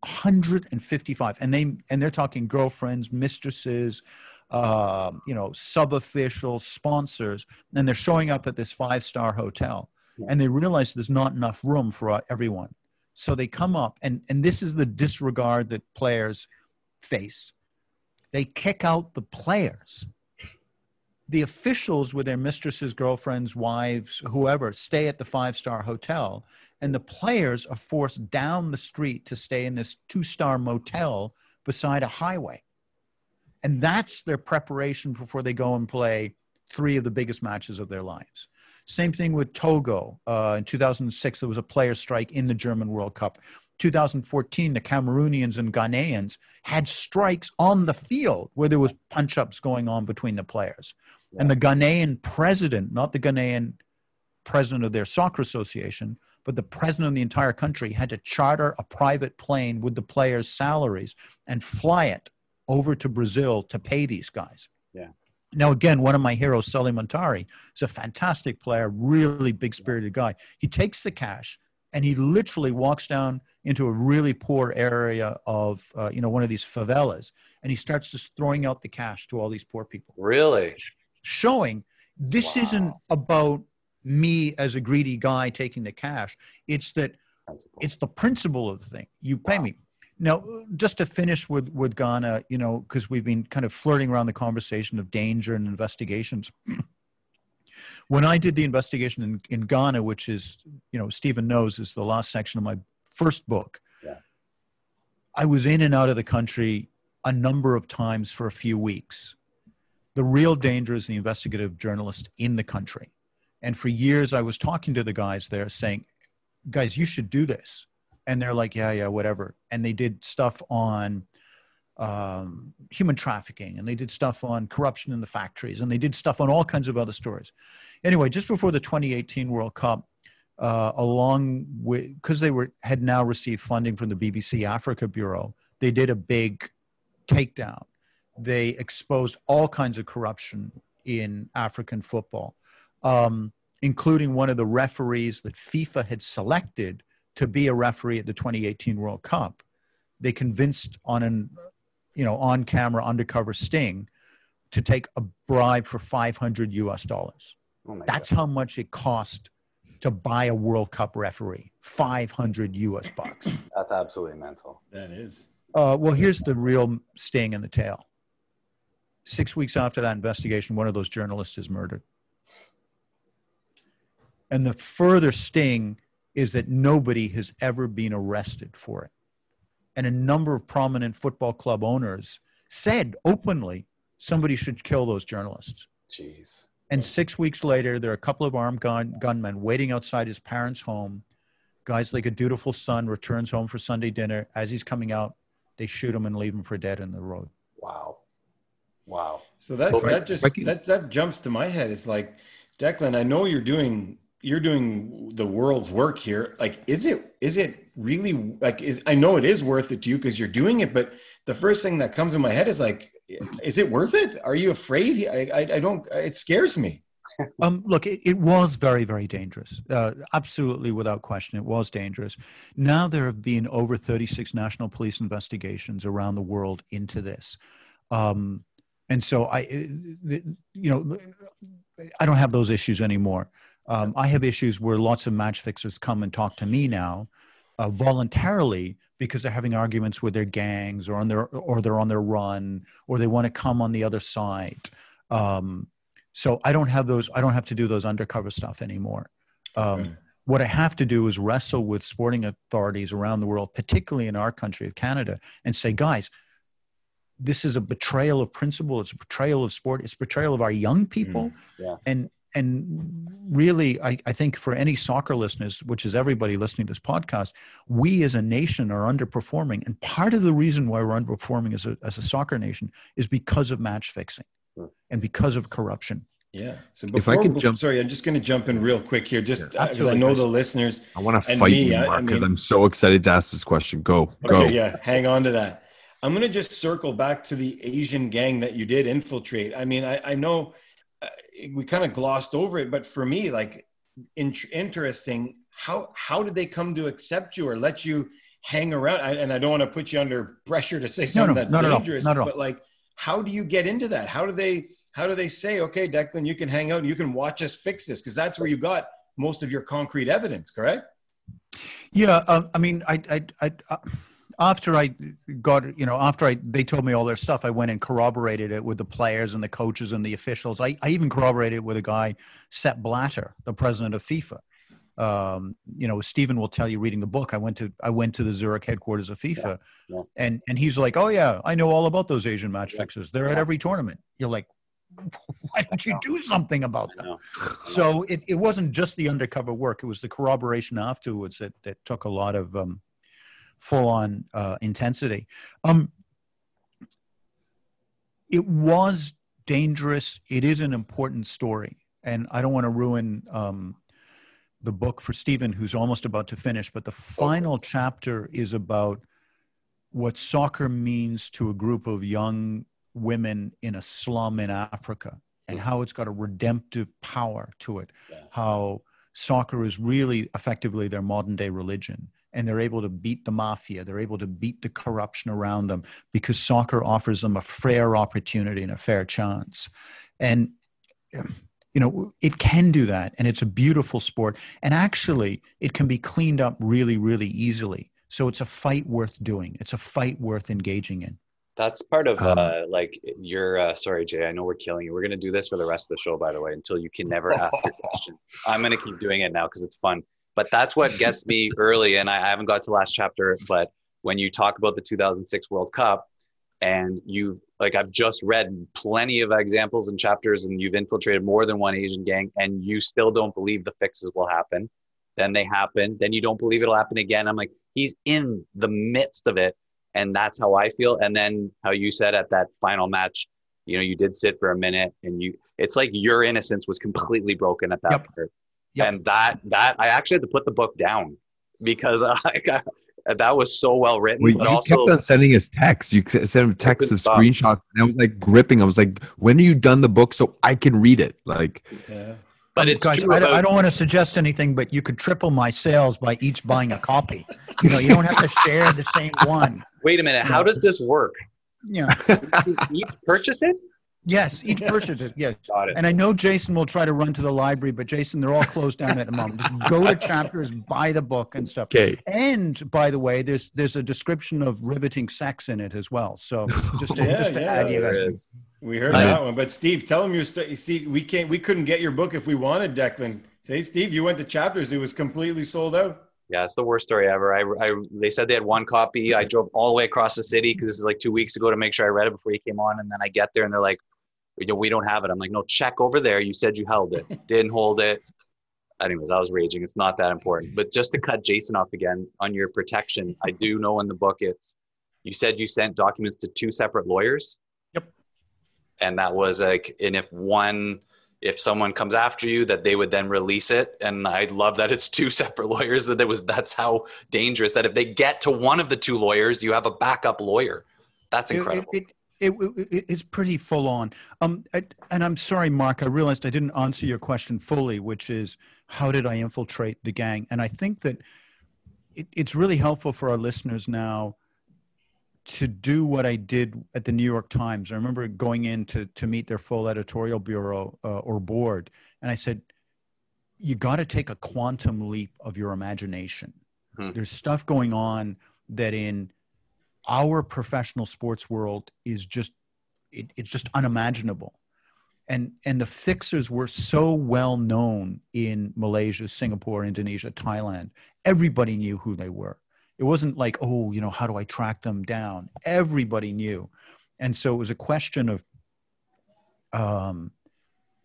[SPEAKER 3] 155 and they and they're talking girlfriends mistresses uh, you know, sub official sponsors, and they're showing up at this five star hotel, and they realize there's not enough room for everyone. So they come up, and and this is the disregard that players face. They kick out the players. The officials with their mistresses, girlfriends, wives, whoever, stay at the five star hotel, and the players are forced down the street to stay in this two star motel beside a highway and that's their preparation before they go and play three of the biggest matches of their lives. Same thing with Togo. Uh, in 2006, there was a player strike in the German World Cup. 2014, the Cameroonians and Ghanaians had strikes on the field where there was punch-ups going on between the players. Yeah. And the Ghanaian president, not the Ghanaian president of their soccer association, but the president of the entire country had to charter a private plane with the players' salaries and fly it over to Brazil to pay these guys.
[SPEAKER 5] Yeah.
[SPEAKER 3] Now, again, one of my heroes, Sulley Muntari, is a fantastic player, really big spirited guy. He takes the cash and he literally walks down into a really poor area of, uh, you know, one of these favelas, and he starts just throwing out the cash to all these poor people.
[SPEAKER 5] Really?
[SPEAKER 3] Showing this wow. isn't about me as a greedy guy taking the cash. It's that it's the principle of the thing. You pay wow. me. Now, just to finish with with Ghana, you know, because we've been kind of flirting around the conversation of danger and investigations. when I did the investigation in, in Ghana, which is, you know, Stephen knows is the last section of my first book,
[SPEAKER 5] yeah.
[SPEAKER 3] I was in and out of the country a number of times for a few weeks. The real danger is the investigative journalist in the country. And for years, I was talking to the guys there saying, guys, you should do this and they're like, yeah, yeah, whatever. And they did stuff on um, human trafficking, and they did stuff on corruption in the factories, and they did stuff on all kinds of other stories. Anyway, just before the 2018 World Cup, uh, along with because they were had now received funding from the BBC Africa Bureau, they did a big takedown. They exposed all kinds of corruption in African football, um, including one of the referees that FIFA had selected to be a referee at the 2018 World Cup they convinced on an you know on camera undercover sting to take a bribe for 500 US dollars.
[SPEAKER 5] Oh my
[SPEAKER 3] That's how much it cost to buy a World Cup referee. 500 US bucks.
[SPEAKER 5] That's absolutely mental.
[SPEAKER 1] That is.
[SPEAKER 3] Uh, well, here's the real sting in the tail. Six weeks after that investigation, one of those journalists is murdered. And the further sting is that nobody has ever been arrested for it. And a number of prominent football club owners said openly somebody should kill those journalists.
[SPEAKER 5] Jeez.
[SPEAKER 3] And six weeks later, there are a couple of armed gun, gunmen waiting outside his parents' home. Guys like a dutiful son returns home for Sunday dinner. As he's coming out, they shoot him and leave him for dead in the road.
[SPEAKER 5] Wow. Wow.
[SPEAKER 1] So that
[SPEAKER 2] If
[SPEAKER 1] that just
[SPEAKER 4] if I can-
[SPEAKER 1] that that jumps to my head. It's like, Declan, I know you're doing you're doing the world's work here. Like, is it is it really like is I know it is worth it to you because you're doing it, but the first thing that comes in my head is like, is it worth it? Are you afraid? I I, I don't. It scares me.
[SPEAKER 3] Um, look, it, it was very, very dangerous. Uh, absolutely, without question, it was dangerous. Now there have been over 36 national police investigations around the world into this. Um, and so I, uh, you know, I don't have those issues anymore. Um, I have issues where lots of match fixers come and talk to me now uh, voluntarily because they're having arguments with their gangs or on their or they're on their run or they want to come on the other side. Um, so I don't have those. I don't have to do those undercover stuff anymore. Um,
[SPEAKER 1] Right.
[SPEAKER 3] What I have to do is wrestle with sporting authorities around the world, particularly in our country of Canada, and say, guys, this is a betrayal of principle. It's a betrayal of sport. It's a betrayal of our young people.
[SPEAKER 5] Yeah.
[SPEAKER 3] And and really, I, I think for any soccer listeners, which is everybody listening to this podcast, we as a nation are underperforming. And part of the reason why we're underperforming as a, as a soccer nation is because of match fixing
[SPEAKER 5] Hmm.
[SPEAKER 3] and because of corruption.
[SPEAKER 1] Yeah. So
[SPEAKER 4] If I
[SPEAKER 1] before,
[SPEAKER 4] could jump-
[SPEAKER 1] sorry, I'm just going to jump in real quick here, just because I know the listeners.
[SPEAKER 4] I want to
[SPEAKER 1] And
[SPEAKER 4] fight
[SPEAKER 1] me,
[SPEAKER 4] you,
[SPEAKER 1] I- I
[SPEAKER 4] Mark, because
[SPEAKER 1] mean-
[SPEAKER 4] I'm so excited to ask this question. Go, go.
[SPEAKER 1] Yeah, hang on to that. I'm going to just circle back to the Asian gang that you did infiltrate. I mean, I, I know uh, we kind of glossed over it, but for me, like, in, interesting. How how did they come to accept you or let you hang around? I, and I don't want to put you under pressure to say
[SPEAKER 3] No,
[SPEAKER 1] something
[SPEAKER 3] no,
[SPEAKER 1] that's
[SPEAKER 3] not
[SPEAKER 1] dangerous,
[SPEAKER 3] not
[SPEAKER 1] but like, how do you get into that? How do they how do they say, okay, Declan, you can hang out, you can watch us fix this, because that's where you got most of your concrete evidence, correct?
[SPEAKER 3] Yeah, um, I mean, I, I, I, uh, after I got, you know, after I they told me all their stuff, I went and corroborated it with the players and the coaches and the officials. I, I even corroborated it with a guy, Sepp Blatter, the president of FIFA. Um, you know, Stephen will tell you reading the book. I went to I went to the Zurich headquarters of FIFA,
[SPEAKER 5] yeah.
[SPEAKER 3] and and he's like, "Oh yeah, I know all about those Asian match
[SPEAKER 5] Yeah,
[SPEAKER 3] fixers. They're at every tournament." You're like, "Why don't you do something about that?" so it, it wasn't just the undercover work it was the corroboration afterwards that, that took a lot of um, full-on uh, intensity. Um, it was dangerous. It is an important story and i don't want to ruin um, the book for stephen who's almost about to finish but the final chapter is about what soccer means to a group of young women in a slum in africa and how it's got a redemptive power to it
[SPEAKER 5] Yeah.
[SPEAKER 3] how soccer is really effectively their modern day religion and they're able to beat the mafia they're able to beat the corruption around them because soccer offers them a fair opportunity and a fair chance and you know it can do that and it's a beautiful sport and actually it can be cleaned up really really easily so it's a fight worth doing it's a fight worth engaging in
[SPEAKER 5] That's part of
[SPEAKER 4] Um,
[SPEAKER 5] uh, like your. Uh, sorry, Jay. I know we're killing you. We're gonna do this for the rest of the show, by the way, until you can never ask your question. I'm gonna keep doing it now because it's fun. But that's what gets me early, and I, I haven't got to the last chapter. But when you talk about the 2006 World Cup, and you've like I've just read plenty of examples and chapters, and you've infiltrated more than one Asian gang, and you still don't believe the fixes will happen. Then they happen. Then you don't believe it'll happen again. I'm like, he's in the midst of it and that's how I feel. And then how you said at that final match, you know, you did sit for a minute, and you, it's like your innocence was completely broken at that
[SPEAKER 3] Yep.
[SPEAKER 5] part.
[SPEAKER 3] Yep.
[SPEAKER 5] And that that I actually had to put the book down because I got, that was so well written,
[SPEAKER 4] Well,
[SPEAKER 5] but
[SPEAKER 4] you
[SPEAKER 5] also
[SPEAKER 4] kept on sending us texts. You sent him texts of
[SPEAKER 5] couldn't
[SPEAKER 4] screenshots, and I was like gripping. I was like, "When are you done the book so I can read it?" Like,
[SPEAKER 1] Yeah.
[SPEAKER 5] but it's
[SPEAKER 3] guys I, don't,
[SPEAKER 5] about-
[SPEAKER 3] I don't want to suggest anything but you could triple my sales by each buying a copy you know you don't have to share the same one
[SPEAKER 5] Wait a minute. How does this work?
[SPEAKER 3] Yeah.
[SPEAKER 5] You each purchase it?
[SPEAKER 3] Yes, each purchase it. Yes.
[SPEAKER 5] Got it.
[SPEAKER 3] And I know Jason will try to run to the library, but Jason, they're all closed down at the moment. Just go to chapters, buy the book and stuff.
[SPEAKER 4] Okay.
[SPEAKER 3] And by the way, there's there's a description of riveting sex in it as well. So just to,
[SPEAKER 1] Yeah,
[SPEAKER 3] just to
[SPEAKER 1] yeah,
[SPEAKER 3] add you guys.
[SPEAKER 5] it is.
[SPEAKER 1] We heard
[SPEAKER 4] I-
[SPEAKER 1] that one, but Steve, tell him your story. Steve, we can't, we couldn't get your book if we wanted, Declan. Say, Steve, you went to Chapters; it was completely sold out.
[SPEAKER 5] Yeah, it's the worst story ever. I, I they said they had one copy. I drove all the way across the city because this is like two weeks ago to make sure I read it before you came on. And then I get there and they're like, you know, we don't have it. I'm like, no, check over there. You said you held it. Didn't hold it. Anyways, I was raging. It's not that important. But just to cut Jason off again on your protection, I do know in the book it's you said you sent documents to two separate lawyers.
[SPEAKER 3] Yep.
[SPEAKER 5] And that was like, and if one if someone comes after you that they would then release it and i love that it's two separate lawyers that it was that's how dangerous that if they get to one of the two lawyers you have a backup lawyer that's incredible
[SPEAKER 3] It, it, it, it- it's pretty full on. Um, I- and I'm sorry, Mark. I realized I didn't answer your question fully, which is how did I infiltrate the gang? And I think that it, it's really helpful for our listeners now to do what I did at the New York Times. I remember going in to, to meet their full editorial bureau uh, or board, and I said, "You got to take a quantum leap of your imagination.
[SPEAKER 5] Hmm.
[SPEAKER 3] There's stuff going on that in our professional sports world is just it, it's just unimaginable." And and the fixers were so well known in Malaysia, Singapore, Indonesia, Thailand. Everybody knew who they were. It wasn't like, oh, you know, how do I track them down? Everybody knew. And so it was a question of um,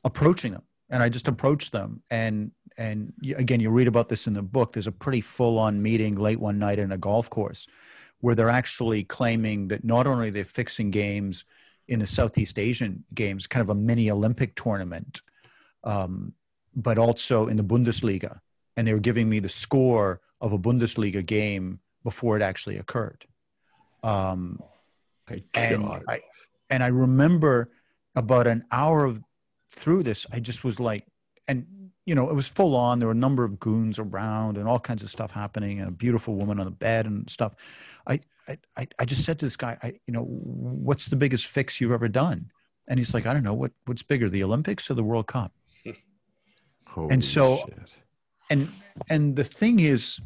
[SPEAKER 3] approaching them. And I just approached them. And, and again, you read about this in the book. There's a pretty full on meeting late one night in a golf course where they're actually claiming that not only they're fixing games in the Southeast Asian games, kind of a mini Olympic tournament, um, but also in the Bundesliga. And they were giving me the score of a Bundesliga game before it actually occurred. Um, and I and I remember about an hour of through this, I just was like, and you know, it was full on. There were a number of goons around and all kinds of stuff happening, and a beautiful woman on the bed and stuff. I I I, just said to this guy, I you know, what's the biggest fix you've ever done? And he's like, I don't know, what what's bigger, the Olympics or the World Cup?
[SPEAKER 4] and
[SPEAKER 3] so-
[SPEAKER 4] shit.
[SPEAKER 3] and and the thing is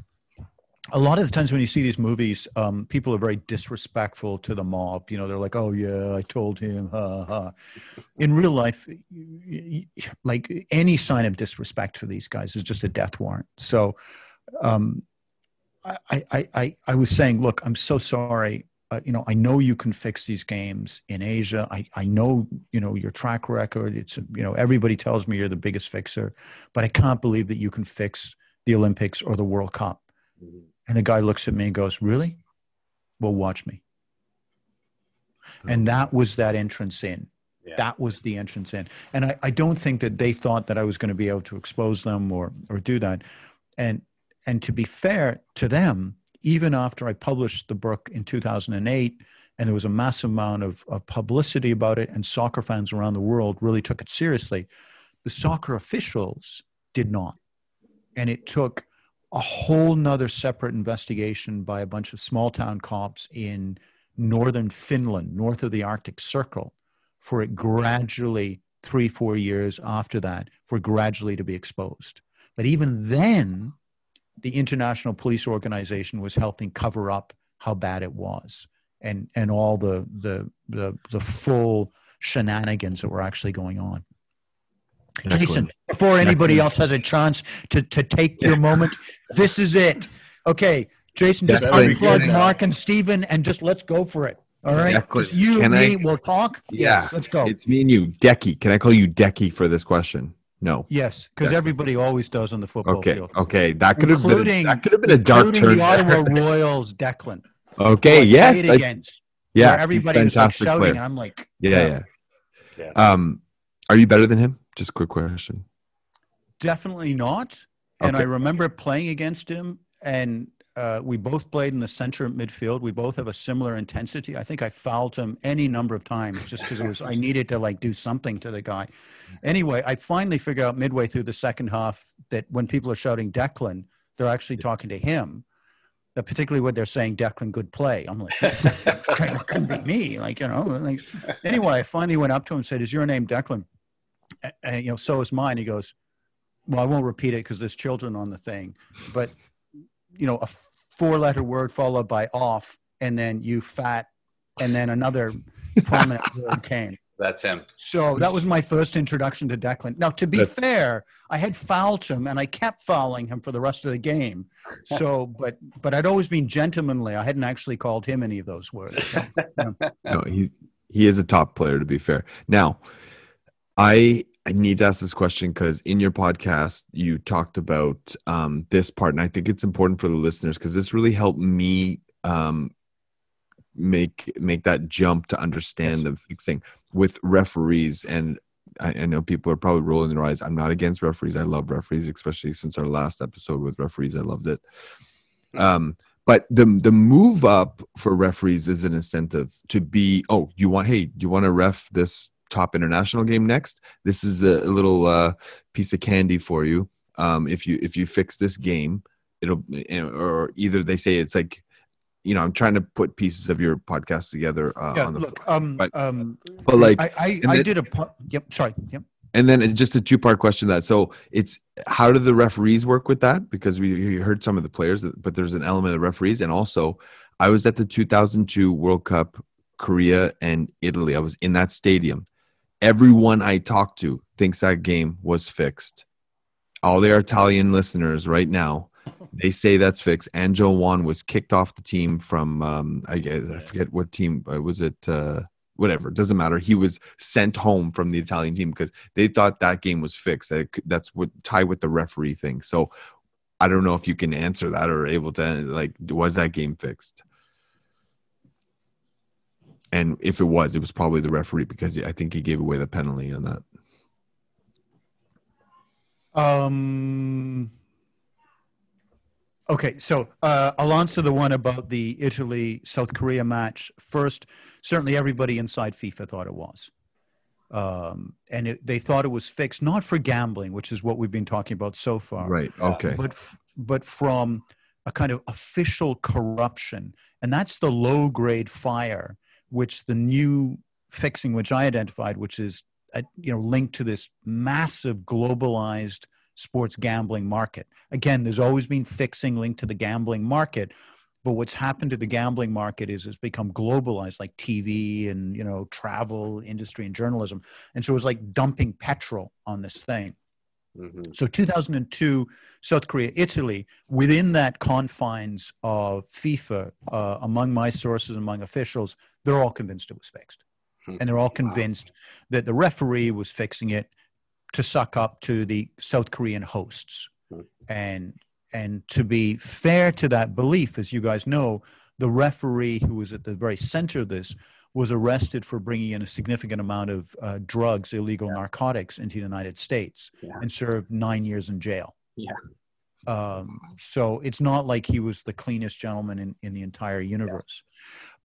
[SPEAKER 3] a lot of the times when you see these movies um, people are very disrespectful to the mob. You know they're like oh yeah i told him ha, ha. in real life like any sign of disrespect for these guys is just a death warrant. So um, I, I, I, I was saying look i'm so sorry. Uh, you know i know you can fix these games in asia. I, I know you know your track record. It's you know everybody tells me you're the biggest fixer but I can't believe that you can fix the Olympics or the World Cup. And the guy looks at me and goes, Really? Well, watch me. Hmm. And that was that entrance in.
[SPEAKER 5] Yeah.
[SPEAKER 3] That was the entrance in. And I, I don't think that they thought that I was going to be able to expose them or or do that. And and to be fair to them, even after I published the book in 2008, and there was a massive amount of, of publicity about it, and soccer fans around the world really took it seriously, the soccer officials did not. And it took a whole nother separate investigation by a bunch of small town cops in northern Finland, north of the Arctic Circle, for it gradually, three, four years after that, for gradually to be exposed. But even then, the International Police Organization was helping cover up how bad it was and, and all the, the, the, the full shenanigans that were actually going on. Jason, before anybody else has a chance to, to take your moment, this is it. Okay, Jason, just
[SPEAKER 4] Declan,
[SPEAKER 3] unplug. Mark and Steven and just let's go for it. All right?
[SPEAKER 4] Declan,
[SPEAKER 3] Just you,
[SPEAKER 4] can
[SPEAKER 3] me,
[SPEAKER 4] I-
[SPEAKER 3] we'll talk.
[SPEAKER 4] Yeah,
[SPEAKER 3] Yes, let's go.
[SPEAKER 4] It's me and you, Decky. Can I call you Decky for this question? No.
[SPEAKER 3] yes, because everybody always does on the football
[SPEAKER 4] Okay.
[SPEAKER 3] field.
[SPEAKER 4] Okay. That could have been.
[SPEAKER 3] Including-
[SPEAKER 4] That could have been a dark
[SPEAKER 3] including
[SPEAKER 4] turn.
[SPEAKER 3] the Ottawa Royals, Declan.
[SPEAKER 4] okay. Yes. I-
[SPEAKER 3] against.
[SPEAKER 4] yeah.
[SPEAKER 3] where
[SPEAKER 4] he's
[SPEAKER 3] everybody was like shouting,
[SPEAKER 4] player.
[SPEAKER 3] I'm like,
[SPEAKER 4] Yeah, yeah.
[SPEAKER 5] Yeah.
[SPEAKER 4] Um, are you better than him? Just a quick question.
[SPEAKER 3] Definitely not. And I remember playing against him, and uh, we both played in the center midfield. We both have a similar intensity. I think I fouled him any number of times just because it was I needed to like do something to the guy. Anyway, I finally figured out midway through the second half that when people are shouting Declan, they're actually talking to him. particularly when they're saying Declan good play. I'm like, it couldn't be me. Like, you know, like, anyway, I finally went up to him and said, is your name Declan? And, you know, so is mine. He goes, well, I won't repeat it because there's children on the thing, but you know, a four letter word followed by off and then you fat and then another prominent word came.
[SPEAKER 5] That's him.
[SPEAKER 3] So that was my first introduction to Declan. Now, to be
[SPEAKER 4] That's-
[SPEAKER 3] fair, I had fouled him and I kept fouling him for the rest of the game. So, but but I'd always been gentlemanly. I hadn't actually called him any of those words.
[SPEAKER 4] no, he he is a top player to be fair. Now, I I need to ask this question because in your podcast you talked about um, this part, and I think it's important for the listeners because this really helped me um, make make that jump to understand the fixing with referees. And I, I know people are probably rolling their eyes. I'm not against referees. I love referees, especially since our last episode with referees. I loved it. Um, but the the move up for referees is an incentive to be oh you want hey do you want to ref this top international game next. This is a, little uh, piece of candy for you. Um, if you if you fix this game it'll or either they say it's like you know i'm trying to put pieces of your podcast together uh,
[SPEAKER 3] yeah,
[SPEAKER 4] on the
[SPEAKER 3] look, um,
[SPEAKER 4] but-
[SPEAKER 3] um,
[SPEAKER 4] but like
[SPEAKER 3] I, I, I
[SPEAKER 4] then-
[SPEAKER 3] did a, po- yep, sorry, yep.
[SPEAKER 4] and then just a two part question that. So it's how do the referees work with that? Because we we heard some of the players but there's an element of referees. And also i was at the 2002 world cup korea and italy. I was in that stadium everyone i talk to thinks that game was fixed. All their italian listeners right now they say that's fixed. Ahn Jung-hwan was kicked off the team from um i, guess- I forget what team uh, was it uh whatever doesn't matter. He was sent home from the italian team because they thought that game was fixed. That that's what tie with the referee thing. So i don't know if you can answer that or able to like was that game fixed and if it was it was probably the referee because i think he gave away the penalty on that
[SPEAKER 3] Um. Okay, so uh, I'll answer the one about the Italy South Korea match first. Certainly, everybody inside FIFA thought it was, um, and it, they thought it was fixed not for gambling, which is what we've been talking about so far,
[SPEAKER 4] right okay
[SPEAKER 3] but f- but from a kind of official corruption, and that's the low grade fire, which the new fixing, which I identified, which is uh, you know linked to this massive globalized sports gambling market. Again, there's always been fixing linked to the gambling market. But what's happened to the gambling market is it's become globalized, like TV and you know travel industry and journalism, and so it's like dumping petrol on this thing.
[SPEAKER 5] Mhm.
[SPEAKER 3] So 2002, South Korea, Italy, within that confines of FIFA, uh, among my sources, among officials, they're all convinced it was fixed.
[SPEAKER 5] Hmm.
[SPEAKER 3] And they're all convinced that the referee was fixing it to suck up to the South Korean hosts.
[SPEAKER 5] Hmm.
[SPEAKER 3] And and to be fair to that belief, as you guys know, the referee who was at the very center of this was arrested for bringing in a significant amount of uh, drugs, illegal narcotics into the United States
[SPEAKER 5] Yeah.
[SPEAKER 3] and served nine years in jail.
[SPEAKER 5] Yeah.
[SPEAKER 3] Um, so it's not like he was the cleanest gentleman in, in the entire universe.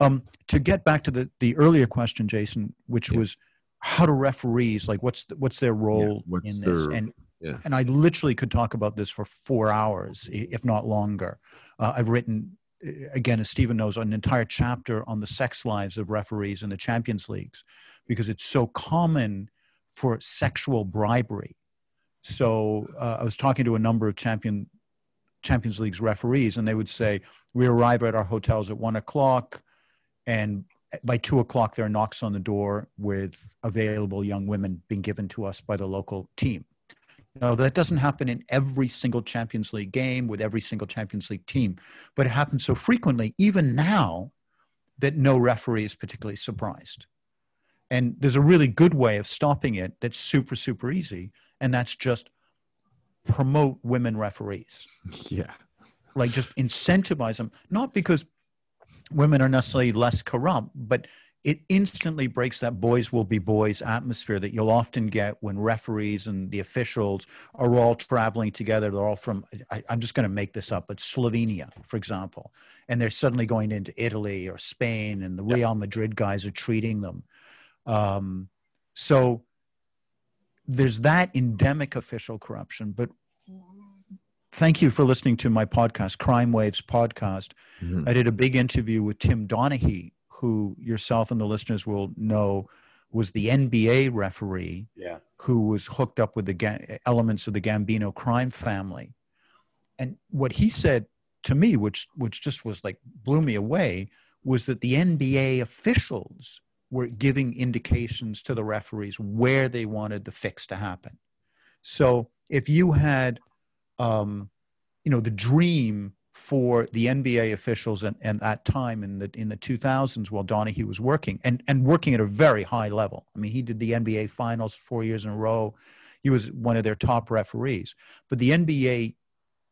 [SPEAKER 3] Um, to get back to the, the earlier question, Jason, which
[SPEAKER 4] Yeah.
[SPEAKER 3] was how do referees like what's the, what's their role
[SPEAKER 4] what's
[SPEAKER 3] in this?
[SPEAKER 4] their-
[SPEAKER 3] and
[SPEAKER 4] yeah.
[SPEAKER 3] and I literally could talk about this for four hours, if not longer. Uh, I've written, again, as Stephen knows, an entire chapter on the sex lives of referees in the Champions Leagues because it's so common for sexual bribery. So uh, I was talking to a number of champion Champions League's referees, and they would say, "We arrive at our hotels at one o'clock, and by two o'clock there are knocks on the door with available young women being given to us by the local team." Now, that doesn't happen in every single Champions League game with every single Champions League team, but it happens so frequently, even now, that no referee is particularly surprised. And there's a really good way of stopping it that's super, super easy, and that's just promote women referees.
[SPEAKER 4] yeah
[SPEAKER 3] Like just incentivize them, not because women are necessarily less corrupt, but it instantly breaks that boys will be boys atmosphere that you'll often get when referees and the officials are all traveling together. They're all from, I, I'm just going to make this up, but Slovenia, for example, and they're suddenly going into Italy or Spain, and the Real Madrid guys are treating them. Um, so there's that endemic official corruption, but thank you for listening to my podcast, Crime Waves podcast.
[SPEAKER 4] Mhm.
[SPEAKER 3] I did a big interview with Tim Donaghy, who yourself and the listeners will know was the NBA referee
[SPEAKER 5] Yeah.
[SPEAKER 3] who was hooked up with the ga- elements of the Gambino crime family. And what he said to me, which which just was like blew me away, was that the NBA officials were giving indications to the referees where they wanted the fix to happen. So if you had, um, you know, the dream for the NBA officials and, and at time in the in the 2000s while Donaghy was working and and working at a very high level. I mean, he did the NBA finals four years in a row. He was one of their top referees. But the NBA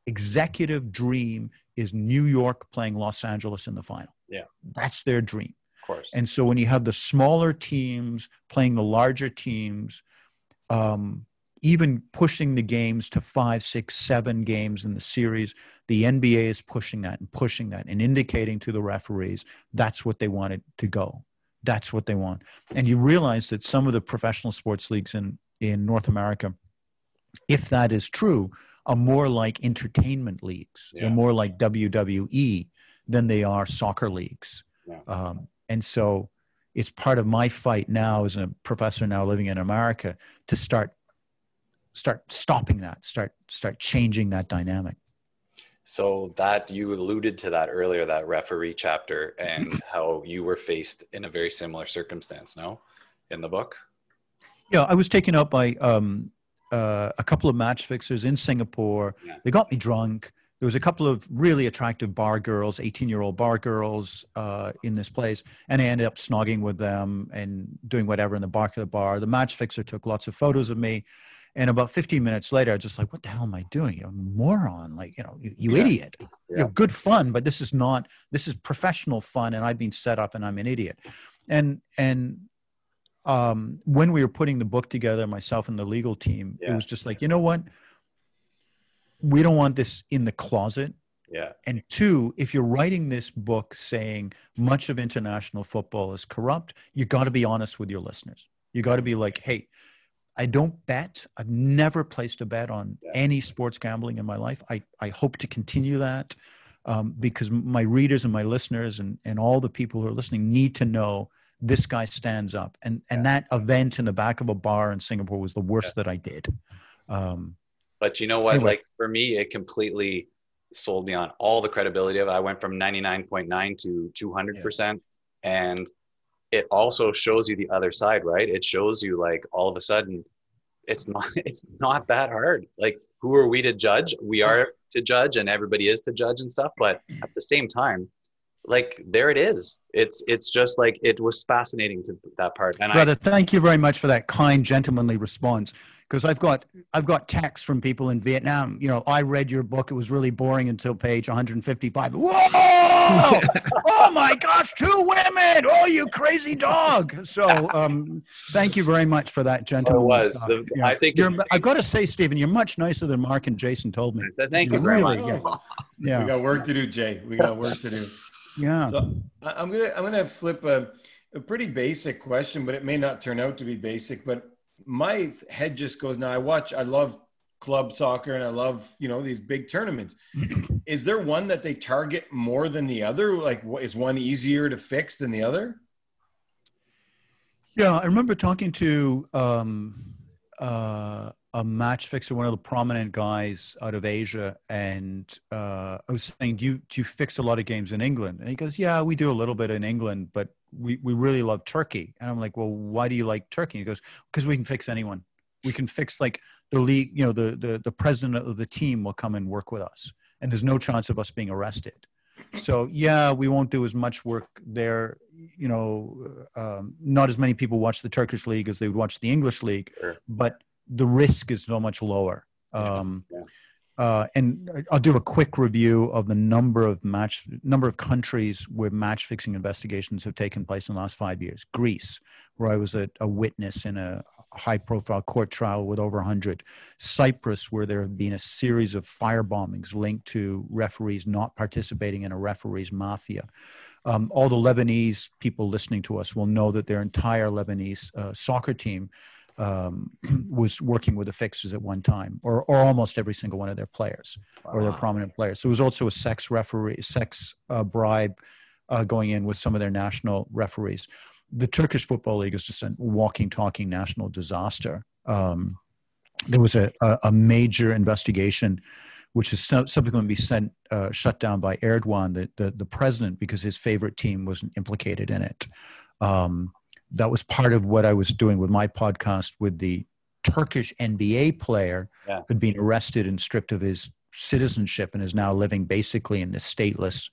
[SPEAKER 3] executive dream is New York playing Los Angeles in the final.
[SPEAKER 5] Yeah.
[SPEAKER 3] That's their dream.
[SPEAKER 5] Of course.
[SPEAKER 3] And so when you have the smaller teams playing the larger teams, um, even pushing the games to five, six, seven games in the series, the NBA is pushing that and pushing that and indicating to the referees that's what they wanted to go. That's what they want. And you realize that some of the professional sports leagues in, in North America, if that is true, are more like entertainment leagues.
[SPEAKER 5] Yeah.
[SPEAKER 3] They're more like WWE than they are soccer leagues.
[SPEAKER 5] Yeah.
[SPEAKER 3] Um, and so it's part of my fight now as a professor now living in America to start start stopping that, start start changing that dynamic.
[SPEAKER 5] So that you alluded to that earlier, that referee chapter, and how you were faced in a very similar circumstance. No, in the book.
[SPEAKER 3] Yeah, I was taken out by um, uh, a couple of match fixers in Singapore.
[SPEAKER 5] Yeah.
[SPEAKER 3] They got me drunk. There was a couple of really attractive bar girls, 18 year old bar girls uh, in this place. And I ended up snogging with them and doing whatever in the back of the bar. The match fixer took lots of photos of me. And about 15 minutes later, I was just like, what the hell am I doing? You're a moron. Like, you know, you, you
[SPEAKER 5] Yeah.
[SPEAKER 3] idiot. You
[SPEAKER 5] Yeah.
[SPEAKER 3] know, good fun, but this is not, this is professional fun. And I've been set up and I'm an idiot. And, and, um, when we were putting the book together, myself and the legal team, it was just like, you know what? We don't want this in the closet.
[SPEAKER 5] Yeah.
[SPEAKER 3] And two, if you're writing this book saying much of international football is corrupt, you got to be honest with your listeners. You got to be like, hey, I don't bet. I've never placed a bet on
[SPEAKER 5] Yeah.
[SPEAKER 3] any sports gambling in my life. I, I hope to continue that um, because my readers and my listeners and, and all the people who are listening need to know this guy stands up. And, and that event in the back of a bar in Singapore was the worst that I did. Um,
[SPEAKER 5] But you know what?
[SPEAKER 3] Anyway.
[SPEAKER 5] Like for me, it completely sold me on all the credibility of it. I went from 99.9 to 200%. And it also shows you the other side, right? It shows you like all of a sudden it's not it's not that hard. Like who are we to judge? We are to judge and everybody is to judge and stuff, but at the same time like there it is. It's it's just like it was fascinating to that part. And I
[SPEAKER 3] Brother, thank you very much for that kind, gentlemanly response. Because I've got I've got texts from people in Vietnam. You know, I read your book; it was really boring until page 155. Whoa! Oh my gosh, two women! Oh, you crazy dog! So, um, thank you very much for that, gentleman.
[SPEAKER 5] was. The- I think
[SPEAKER 3] you're, I've got to say, Stephen, you're much nicer than Mark and Jason told me.
[SPEAKER 5] thank you very
[SPEAKER 3] Really,
[SPEAKER 5] much.
[SPEAKER 3] yeah.
[SPEAKER 1] We got work to do, Jay. We got work to do.
[SPEAKER 3] yeah.
[SPEAKER 1] So I- I'm gonna I'm gonna flip a, a pretty basic question, but it may not turn out to be basic. But my head just goes now. I watch. I love club soccer, and I love you know these big tournaments. Is there one that they target more than the other? Like, what is one easier to fix than the other?
[SPEAKER 3] Yeah, I remember talking to um, uh, a match fixer, one of the prominent guys out of Asia, and uh, I was saying, do you do you fix a lot of games in England? And he goes, Yeah, we do a little bit in England, but we, we really love Turkey. And I'm like, Well, why do you like Turkey? He goes, Because we can fix anyone. We can fix like the league, you know, the, the the president of the team will come and work with us, and there's no chance of us being arrested. So yeah, we won't do as much work there. You know, um, not as many people watch the Turkish league as they would watch the English league,
[SPEAKER 5] Sure.
[SPEAKER 3] but the risk is so much lower. Um,
[SPEAKER 5] Yeah.
[SPEAKER 3] Uh, and I'll do a quick review of the number of match number of countries where match fixing investigations have taken place in the last five years. Greece, where I was a, a witness in a high profile court trial with over 100. Cyprus, where there have been a series of fire bombings linked to referees not participating in a referees mafia. Um, all the Lebanese people listening to us will know that their entire Lebanese uh, soccer team um, was working with the fixers at one time, or or almost every single one of their players or their prominent players. So there was also a sex referee, sex uh, bribe uh, going in with some of their national referees. The Turkish Football League is just a walking, talking national disaster. Um, there was a, a, a major investigation which is subsequently be sent uh, shut down by Erdogan, the, the, the president, because his favorite team wasn't implicated in it. Um, that was part of what I was doing with my podcast with the Turkish NBA player
[SPEAKER 5] Yeah.
[SPEAKER 3] who'd been arrested and stripped of his citizenship and is now living basically in this stateless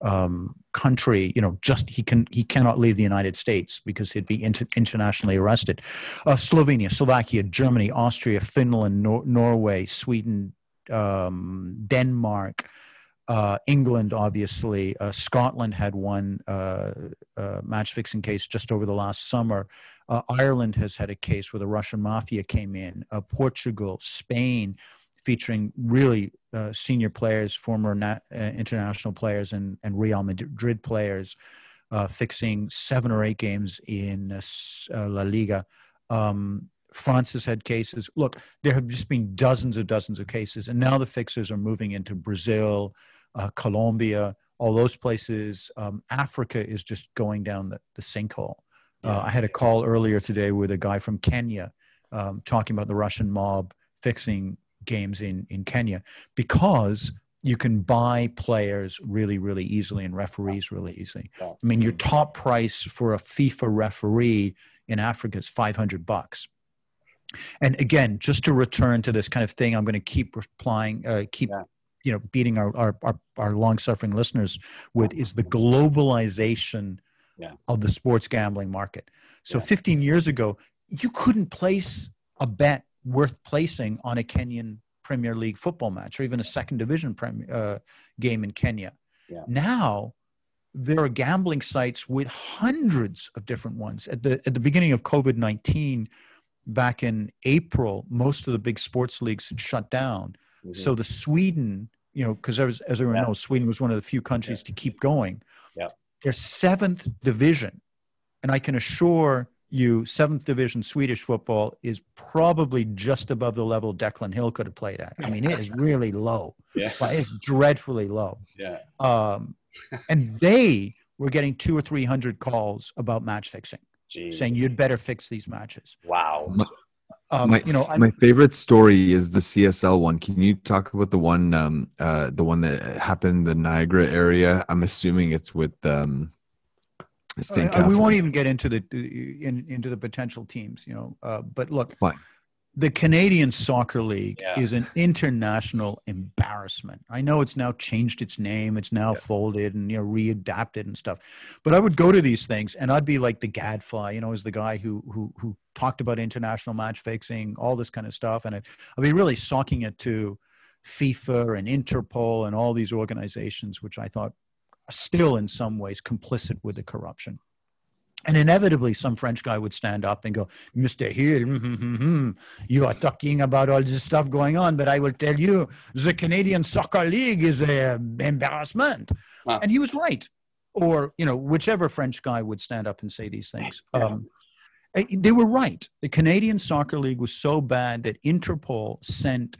[SPEAKER 3] um, country. You know, just he can he cannot leave the United States because he'd be inter- internationally arrested. Uh, Slovenia, Slovakia, Germany, Austria, Finland, Nor- Norway, Sweden, um, Denmark, uh, England, obviously. Uh, Scotland had one uh, uh, match fixing case just over the last summer. Uh, Ireland has had a case where the Russian mafia came in. Uh, Portugal, Spain, featuring really senior players, former na- international players, and, and Real Madrid players, fixing seven or eight games in La Liga. Um, France has had cases. Look, there have just been dozens and dozens of cases, and now the fixers are moving into Brazil, uh, Colombia, all those places. Um, Africa is just going down the, the sinkhole. Uh, I had a call earlier today with a guy from Kenya um, talking about the Russian mob fixing games in, in Kenya because you can buy players really, really easily and referees really easily. I mean, your top price for a FIFA referee in Africa is 500 bucks. And again, just to return to this kind of thing, I'm going to keep replying, uh, keep
[SPEAKER 5] Yeah.
[SPEAKER 3] You know, beating our our, our, our long suffering listeners with is the globalization
[SPEAKER 5] Yeah.
[SPEAKER 3] of the sports gambling market. So
[SPEAKER 5] Yeah.
[SPEAKER 3] 15 years ago, you couldn't place a bet worth placing on a Kenyan Premier League football match or even a second division prem, uh, game in Kenya.
[SPEAKER 5] Yeah.
[SPEAKER 3] Now, there are gambling sites with hundreds of different ones. At the at the beginning of COVID nineteen, back in April, most of the big sports leagues had shut down.
[SPEAKER 5] Mhm.
[SPEAKER 3] So the Sweden, you know, because as, as everyone
[SPEAKER 5] Yeah.
[SPEAKER 3] knows, Sweden was one of the few countries to keep going.
[SPEAKER 5] Yeah.
[SPEAKER 3] Their seventh division, and I can assure you, seventh division Swedish football is probably just above the level Declan Hill could have played at. I mean, it is really low.
[SPEAKER 5] Yeah.
[SPEAKER 3] Like, it's dreadfully low.
[SPEAKER 5] yeah.
[SPEAKER 3] Um, and they were getting two or three hundred calls about match fixing,
[SPEAKER 5] Gee.
[SPEAKER 3] saying you'd better fix these matches.
[SPEAKER 5] wow.
[SPEAKER 3] Um,
[SPEAKER 4] My-
[SPEAKER 3] you know, I,
[SPEAKER 4] My favorite story is the CSL one. Can you talk about the one, um, uh, the one that happened in the Niagara area? I'm assuming it's with um, St.
[SPEAKER 3] Uh, we won't even get into the in, into the potential teams, you know. Uh, but look,
[SPEAKER 4] Fine.
[SPEAKER 3] The Canadian Soccer League
[SPEAKER 5] Yeah.
[SPEAKER 3] is an international embarrassment. I know it's now changed its name; it's now
[SPEAKER 5] Yeah.
[SPEAKER 3] folded and you know readapted and stuff. But I would go to these things, and I'd be like the gadfly, you know, as the guy who who who talked about international match fixing, all this kind of stuff, and I'd, I'd be really socking it to FIFA and Interpol and all these organizations, which I thought are still in some ways complicit with the corruption. And inevitably, some French guy would stand up and go, Mr. Hill, hmm, hmm, hmm, you are talking about all this stuff going on, but I will tell you, the Canadian Soccer League is an embarrassment.
[SPEAKER 5] Wow.
[SPEAKER 3] And he was right. Or, you know, whichever French guy would stand up and say these things.
[SPEAKER 5] Yeah.
[SPEAKER 3] Um, eh, they were right. The Canadian Soccer League was so bad that Interpol sent,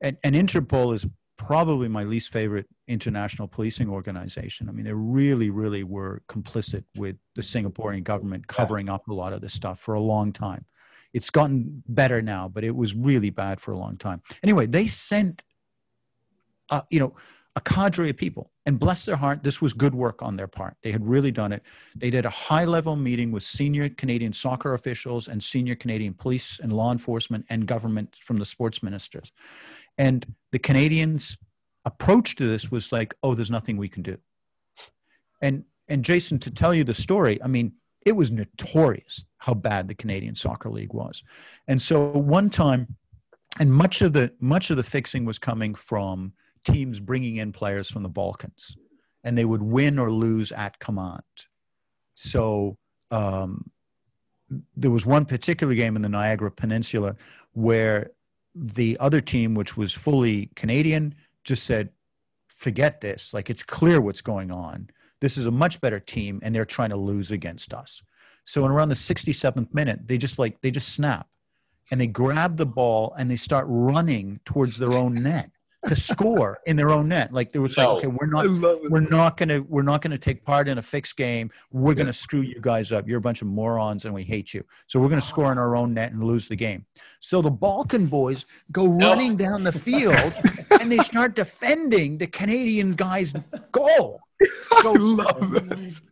[SPEAKER 3] and, and Interpol is probably my least favorite international policing organization. I mean, they really, really were complicit with the Singaporean government covering up a lot of this stuff for a long time. It's gotten better now, but it was really bad for a long time. Anyway, they sent, uh, you know, a cadre of people, and bless their heart, this was good work on their part. They had really done it. They did a high level meeting with senior Canadian soccer officials and senior Canadian police and law enforcement and government from the sports ministers. And the Canadians' approach to this was like, oh, there's nothing we can do. And and Jason, to tell you the story, I mean, it was notorious how bad the Canadian Soccer League was. And so one time, and much of the much of the fixing was coming from teams bringing in players from the Balkans, and they would win or lose at command. So um, there was one particular game in the Niagara Peninsula where the other team, which was fully Canadian, just said, "Forget this. Like it's clear what's going on. This is a much better team, and they're trying to lose against us." So in around the 67th minute, they just like they just snap and they grab the ball and they start running towards their own net to score in their own net. Like they were saying,
[SPEAKER 5] No.
[SPEAKER 3] okay, we're not we're not gonna we're not gonna take part in a fixed game. We're gonna screw you guys up. You're a bunch of morons and we hate you. So we're gonna score in our own net and lose the game. So the Balkan boys go running down the field and they start defending the Canadian guy's goal. So,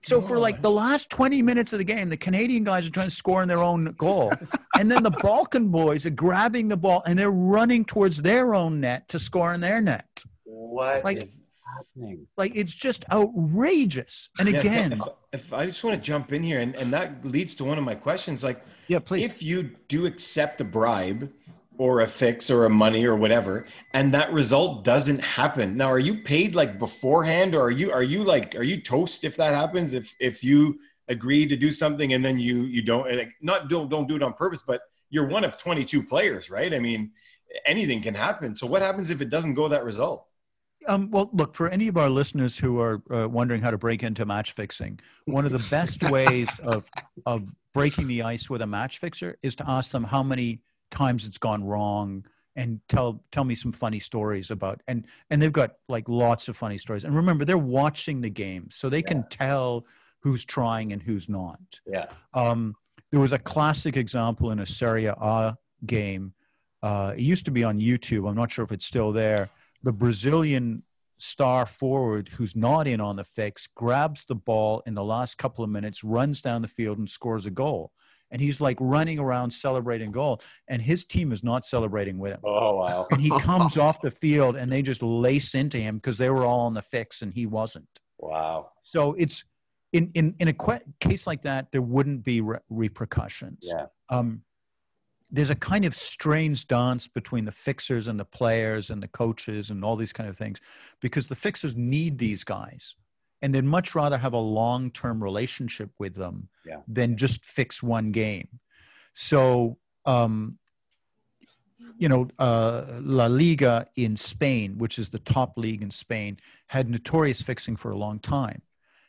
[SPEAKER 3] so for like the last 20 minutes of the game, the Canadian guys are trying to score in their own goal. And then the Balkan boys are grabbing the ball and they're running towards their own net to score in their net.
[SPEAKER 5] What
[SPEAKER 3] Like-
[SPEAKER 5] is happening?
[SPEAKER 3] Like it's just outrageous. And
[SPEAKER 1] Yeah,
[SPEAKER 3] again,
[SPEAKER 1] if, if I just want to jump in here, and, and that leads to one of my questions. Like,
[SPEAKER 3] yeah, please.
[SPEAKER 1] if you do accept a bribe or a fix or a money or whatever, and that result doesn't happen, now are you paid like beforehand, or are you are you like are you toast if that happens? If if you agree to do something and then you you don't like not don't don't do it on purpose, but you're one of 22 players, right? I mean, anything can happen. So what happens if it doesn't go that result?
[SPEAKER 3] Um, well, look, for any of our listeners who are uh, wondering how to break into match fixing, one of the best ways of, of breaking the ice with a match fixer is to ask them how many times it's gone wrong and tell tell me some funny stories about and and they've got like lots of funny stories and remember they're watching the game so they can tell who's trying and who's not
[SPEAKER 5] Yeah.
[SPEAKER 3] um, there was a classic example in a Serie A game. Uh, it used to be on YouTube. I'm not sure if it's still there. The Brazilian star forward who's not in on the fix grabs the ball in the last couple of minutes, runs down the field, and scores a goal. And he's like running around celebrating goal, and his team is not celebrating with him.
[SPEAKER 5] Oh wow.
[SPEAKER 3] And he comes off the field, and they just lace into him because they were all on the fix and he wasn't.
[SPEAKER 5] Wow.
[SPEAKER 3] So it's in in in a que- case like that, there wouldn't be re- repercussions.
[SPEAKER 5] Yeah.
[SPEAKER 3] Um, there's a kind of strange dance between the fixers and the players and the coaches and all these kind of things, because the fixers need these guys, and they'd much rather have a long-term relationship with them
[SPEAKER 5] Yeah.
[SPEAKER 3] than just fix one game. So. Um, you know, uh, La Liga in Spain, which is the top league in Spain, had notorious fixing for a long time.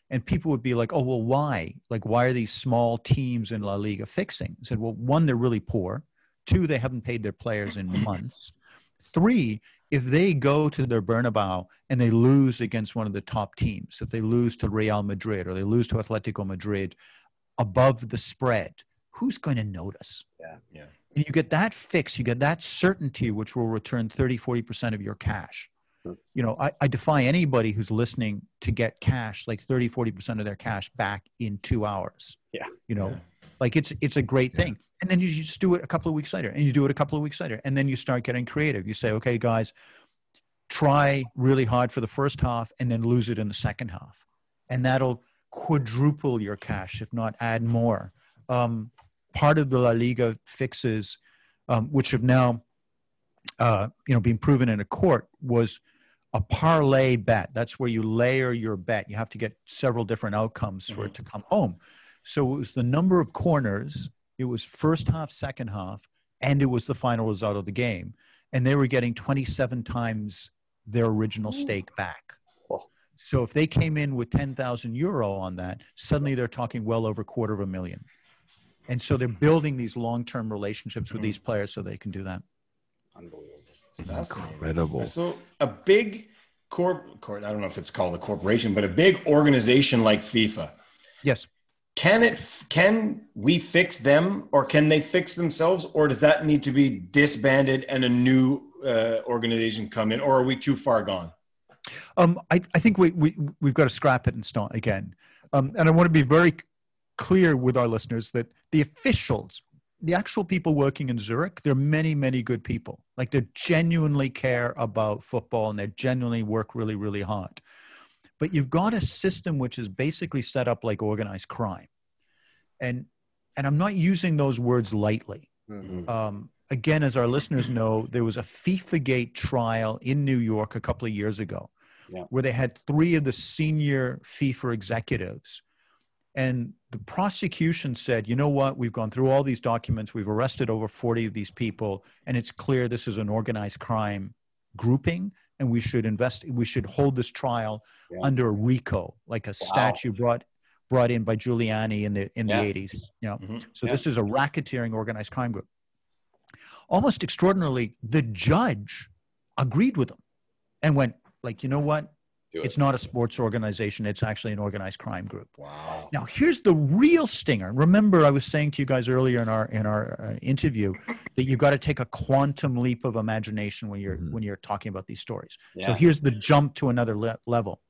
[SPEAKER 3] And people would be like, oh, well, why? Like, why are these small teams in La Liga fixing? I said, well, one, they're really poor. Two, they haven't paid their players in months. Three, if they go to their Bernabeu and they lose against one of the top teams, if they lose to Real Madrid or they lose to Atletico Madrid above the spread, who's going to notice?
[SPEAKER 5] Yeah.
[SPEAKER 1] Yeah.
[SPEAKER 3] And you get that fix, you get that certainty, which will return 30, 40% of your cash. You know, I, I defy anybody who's listening to get cash, like 30, 40% of their cash back in two hours.
[SPEAKER 5] Yeah.
[SPEAKER 3] You know,
[SPEAKER 1] Yeah.
[SPEAKER 3] Like it's it's a great thing. And then you just do it a couple of weeks later, and you do it a couple of weeks later. And then you start getting creative. You say, okay, guys, try really hard for the first half and then lose it in the second half. And that'll quadruple your cash, if not add more. Um, part of the La Liga fixes, um, which have now, uh, you know, been proven in a court, was a parlay bet. That's where you layer your bet. You have to get several different outcomes for it to come home. So it was the number of corners. It was first half, second half, and it was the final result of the game. And they were getting 27 times their original stake back. So if they came in with 10,000 euro on that, suddenly they're talking well over a quarter of a million. And so they're building these long-term relationships with mm-hmm. these players so they can do that.
[SPEAKER 5] Unbelievable.
[SPEAKER 1] It's fascinating.
[SPEAKER 4] Incredible.
[SPEAKER 1] So a big corp, corp, I don't know if it's called a corporation, but a big organization like FIFA,
[SPEAKER 3] Yes.
[SPEAKER 1] Can it, can we fix them or can they fix themselves or does that need to be disbanded and a new uh, organization come in or are we too far gone?
[SPEAKER 3] Um, I, I think we, we, we've got to scrap it and start again. Um, and I want to be very clear with our listeners that the officials, the actual people working in Zurich, there are many, many good people. Like they genuinely care about football and they genuinely work really, really hard. But you've got a system which is basically set up like organized crime. And, and I'm not using those words lightly
[SPEAKER 5] Mhm.
[SPEAKER 3] um, again, as our listeners know, there was a FIFA Gate trial in New York a couple of years ago
[SPEAKER 5] Yeah.
[SPEAKER 3] where they had three of the senior FIFA executives. And the prosecution said, you know what? We've gone through all these documents. We've arrested over 40 of these people. And it's clear this is an organized crime grouping. And we should invest, we should hold this trial
[SPEAKER 5] Yeah.
[SPEAKER 3] under a RICO, like a statute brought brought in by Giuliani in the in
[SPEAKER 5] Yeah.
[SPEAKER 3] the 80s. You know,
[SPEAKER 1] Mhm.
[SPEAKER 3] so
[SPEAKER 5] Yeah.
[SPEAKER 3] this is a racketeering organized crime group. Almost extraordinarily, the judge agreed with them and went like, you know what?
[SPEAKER 5] It.
[SPEAKER 3] It's not a sports organization. It's actually an organized crime group.
[SPEAKER 5] wow.
[SPEAKER 3] Now, here's the real stinger. Remember, I was saying to you guys earlier in our in our uh, interview that you've got to take a quantum leap of imagination when you're
[SPEAKER 4] Mhm.
[SPEAKER 3] when you're talking about these stories. So here's the jump to another le- level.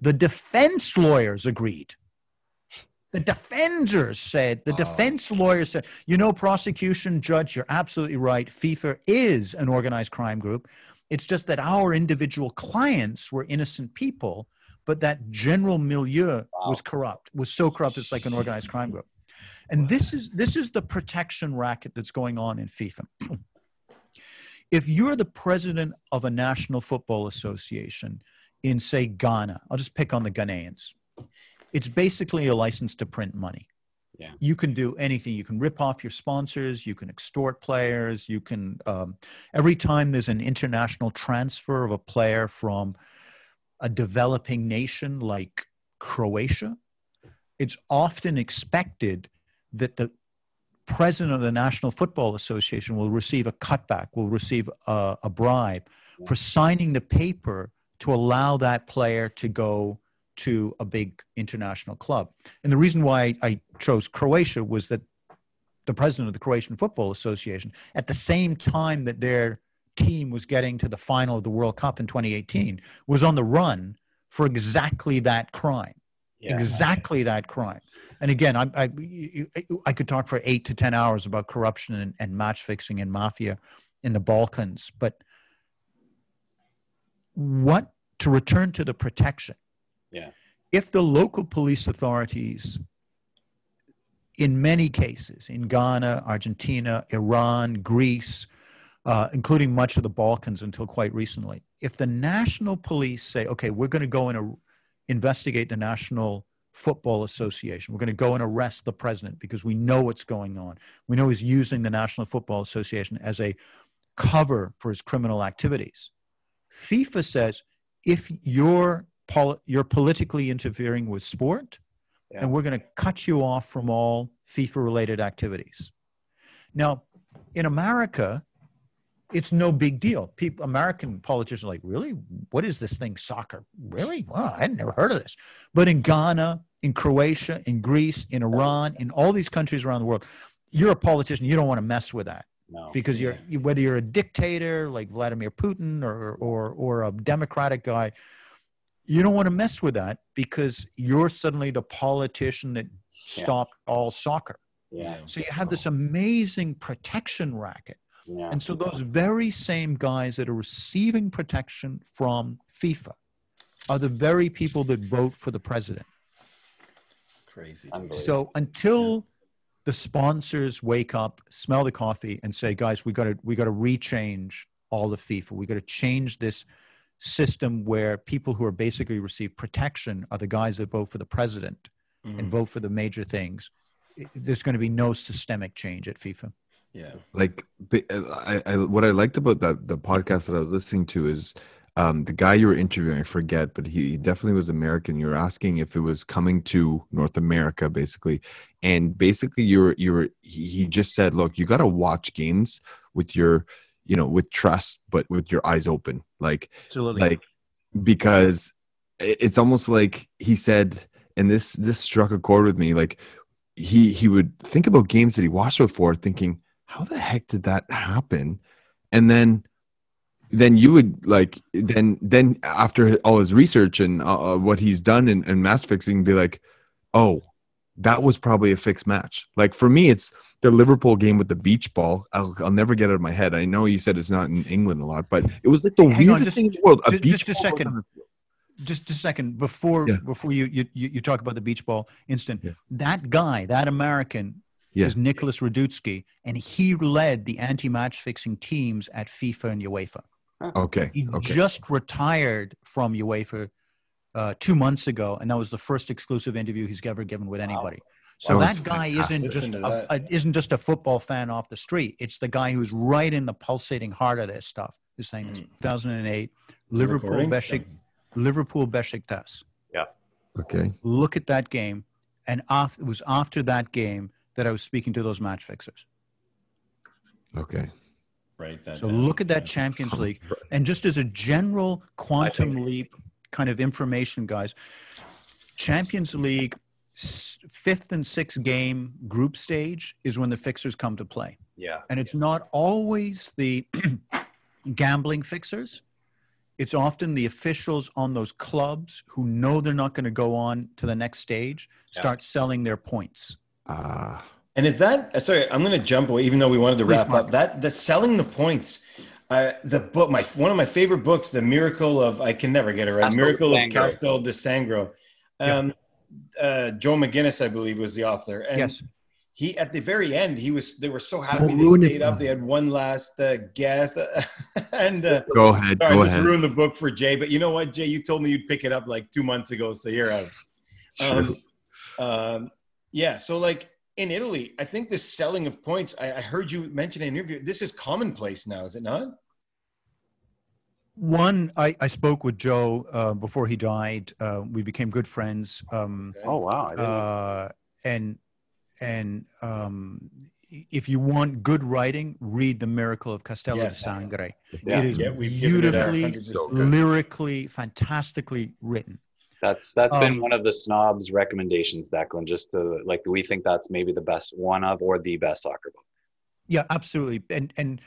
[SPEAKER 3] The defense lawyers agreed. The defenders said, the
[SPEAKER 2] Oh.
[SPEAKER 3] defense lawyers said, you know, prosecution judge, you're absolutely right. FIFA is an organized crime group. It's just that our individual clients were innocent people, but that general milieu was corrupt, was so corrupt it's like an organized crime group. And this is this is the protection racket that's going on in FIFA. if you're the president of a national football association in say Ghana, I'll just pick on the Ghanaians. It's basically a license to print money.
[SPEAKER 5] Yeah.
[SPEAKER 3] You can do anything. You can rip off your sponsors. You can extort players. You can um, every time there's an international transfer of a player from a developing nation like Croatia, it's often expected that the president of the National Football Association will receive a cutback, will receive a, a bribe for signing the paper to allow that player to go to a big international club. And the reason why I chose Croatia was that the president of the Croatian Football Association, at the same time that their team was getting to the final of the World Cup in 2018, was on the run for exactly that crime
[SPEAKER 5] Yeah.
[SPEAKER 3] exactly that crime. And again, I, I, I could talk for eight to 10 hours about corruption and, and match fixing and mafia in the Balkans. But what, to return to the protection,
[SPEAKER 5] Yeah.
[SPEAKER 3] if the local police authorities, in many cases, in Ghana, Argentina, Iran, Greece, uh, including much of the Balkans until quite recently, if the national police say, okay, we're going to go and ar- investigate the National Football Association, we're going to go and arrest the president because we know what's going on. We know he's using the National Football Association as a cover for his criminal activities. FIFA says if you're, pol- you're politically interfering with sport,
[SPEAKER 5] Yeah.
[SPEAKER 3] and we're going to cut you off from all FIFA related activities. Now, in America, it's no big deal. People, American politicians are like, really? What is this thing, soccer? Really? Wow, I had never heard of this. But in Ghana, in Croatia, in Greece, in Iran, in all these countries around the world, you're a politician. You don't want to mess with that
[SPEAKER 5] No.
[SPEAKER 3] because you're you, whether you're a dictator like Vladimir Putin or or or a democratic guy, you don't want to mess with that because you're suddenly the politician that
[SPEAKER 5] Yeah.
[SPEAKER 3] stopped all soccer.
[SPEAKER 5] Yeah.
[SPEAKER 3] So you have this amazing protection racket.
[SPEAKER 5] Yeah.
[SPEAKER 3] And so those very same guys that are receiving protection from FIFA are the very people that vote for the president.
[SPEAKER 1] Crazy.
[SPEAKER 3] So until the sponsors wake up, smell the coffee, and say, "Guys, we got to we got to rechange all the FIFA. We got to change this system where people who are basically receive protection are the guys that vote for the president and vote for the major things." There's going to be no systemic change at FIFA.
[SPEAKER 1] Yeah.
[SPEAKER 4] like I, I what I liked about that the podcast that I was listening to is um the guy you were interviewing I forget but he definitely was American you were asking if it was coming to North America basically and basically you were you were he, he just said look you got to watch games with your you know with trust but with your eyes open like
[SPEAKER 3] Absolutely.
[SPEAKER 4] like because it's almost like he said and this this struck a chord with me like he he would think about games that he watched before thinking how the heck did that happen and then then you would like then then after all his research and uh, uh, what he's done in, in match fixing be like oh that was probably a fixed match like for me it's the liverpool game with the beach ball i'll, I'll never get it out of my head i know you said it's not in england a lot but it was like the
[SPEAKER 3] Hang on,
[SPEAKER 4] weirdest
[SPEAKER 3] just-
[SPEAKER 4] thing in the world a
[SPEAKER 3] just-
[SPEAKER 4] beach
[SPEAKER 3] just a
[SPEAKER 4] ball
[SPEAKER 3] second.
[SPEAKER 4] on the field.
[SPEAKER 3] just a second before
[SPEAKER 4] Yeah.
[SPEAKER 3] before you, you you you talk about the beach ball instant.
[SPEAKER 4] Yeah.
[SPEAKER 3] that guy that american
[SPEAKER 4] Yeah.
[SPEAKER 3] is nicholas raudenski and he led the anti-match fixing teams at fifa and uefa
[SPEAKER 4] okay
[SPEAKER 3] he
[SPEAKER 4] okay
[SPEAKER 3] just retired from uefa uh, two months ago and that was the first exclusive interview he's ever given with anybody so
[SPEAKER 4] That
[SPEAKER 3] that guy
[SPEAKER 4] fantastic.
[SPEAKER 3] isn't just a, a, isn't just a football fan off the street it's the guy who's right in the pulsating heart of this stuff this thing is 2008 liverpool
[SPEAKER 1] recording?
[SPEAKER 3] Beşik, liverpool Besiktas Yeah.
[SPEAKER 4] okay
[SPEAKER 3] look at that game and off, it was after that game that I was speaking to those match fixers.
[SPEAKER 4] Okay.
[SPEAKER 1] Right. That,
[SPEAKER 3] So
[SPEAKER 1] that-
[SPEAKER 3] look at that
[SPEAKER 1] yeah.
[SPEAKER 3] Champions League. And just as a general quantum leap kind of information, guys, Champions League s- fifth and sixth game group stage is when the fixers come to play.
[SPEAKER 5] Yeah.
[SPEAKER 3] And it's not always the gambling fixers. It's often the officials on those clubs who know they're not going to go on to the next stage
[SPEAKER 5] Yeah.
[SPEAKER 3] start selling their points.
[SPEAKER 4] Ah.
[SPEAKER 1] And is that uh, sorry? I'm going to jump away, even though we wanted to wrap up. That the selling the points. Uh, the book, my one of my favorite books, The Miracle of I can never get it right.
[SPEAKER 5] Castel
[SPEAKER 1] Miracle of
[SPEAKER 5] Sangro.
[SPEAKER 1] Castel de Sangro. Um, uh, Joe McGinniss, I believe, was the author. And
[SPEAKER 3] yes.
[SPEAKER 1] he at the very end, he was. They were so happy
[SPEAKER 4] Don't
[SPEAKER 1] they
[SPEAKER 4] ruin it
[SPEAKER 1] stayed up. They had one last uh, guest, and uh,
[SPEAKER 4] Go ahead.
[SPEAKER 1] sorry, I
[SPEAKER 4] Go
[SPEAKER 1] just
[SPEAKER 4] ahead.
[SPEAKER 1] ruined the book for Jay. But you know what, Jay? You told me you'd pick it up like two months ago, so you're out. Um, um, yeah. So like in Italy, I think the selling of points. I, I heard you mention in an interview. This is commonplace now, is it not?
[SPEAKER 3] One, I, I spoke with Joe uh, before he died. Uh, we became good friends. Um,
[SPEAKER 5] Oh wow. I didn't know.
[SPEAKER 3] uh, and and um, if you want good writing, read The Miracle of Castello
[SPEAKER 1] Yes.
[SPEAKER 3] di Sangro.
[SPEAKER 5] Yeah.
[SPEAKER 3] It is
[SPEAKER 1] Yeah, we've it
[SPEAKER 3] beautifully, lyrically, fantastically written.
[SPEAKER 5] That's that's been
[SPEAKER 3] Um,
[SPEAKER 5] one of the snobs recommendations, Declan. Just to like we think that's maybe the best one of or the best soccer book.
[SPEAKER 3] Yeah, absolutely, and and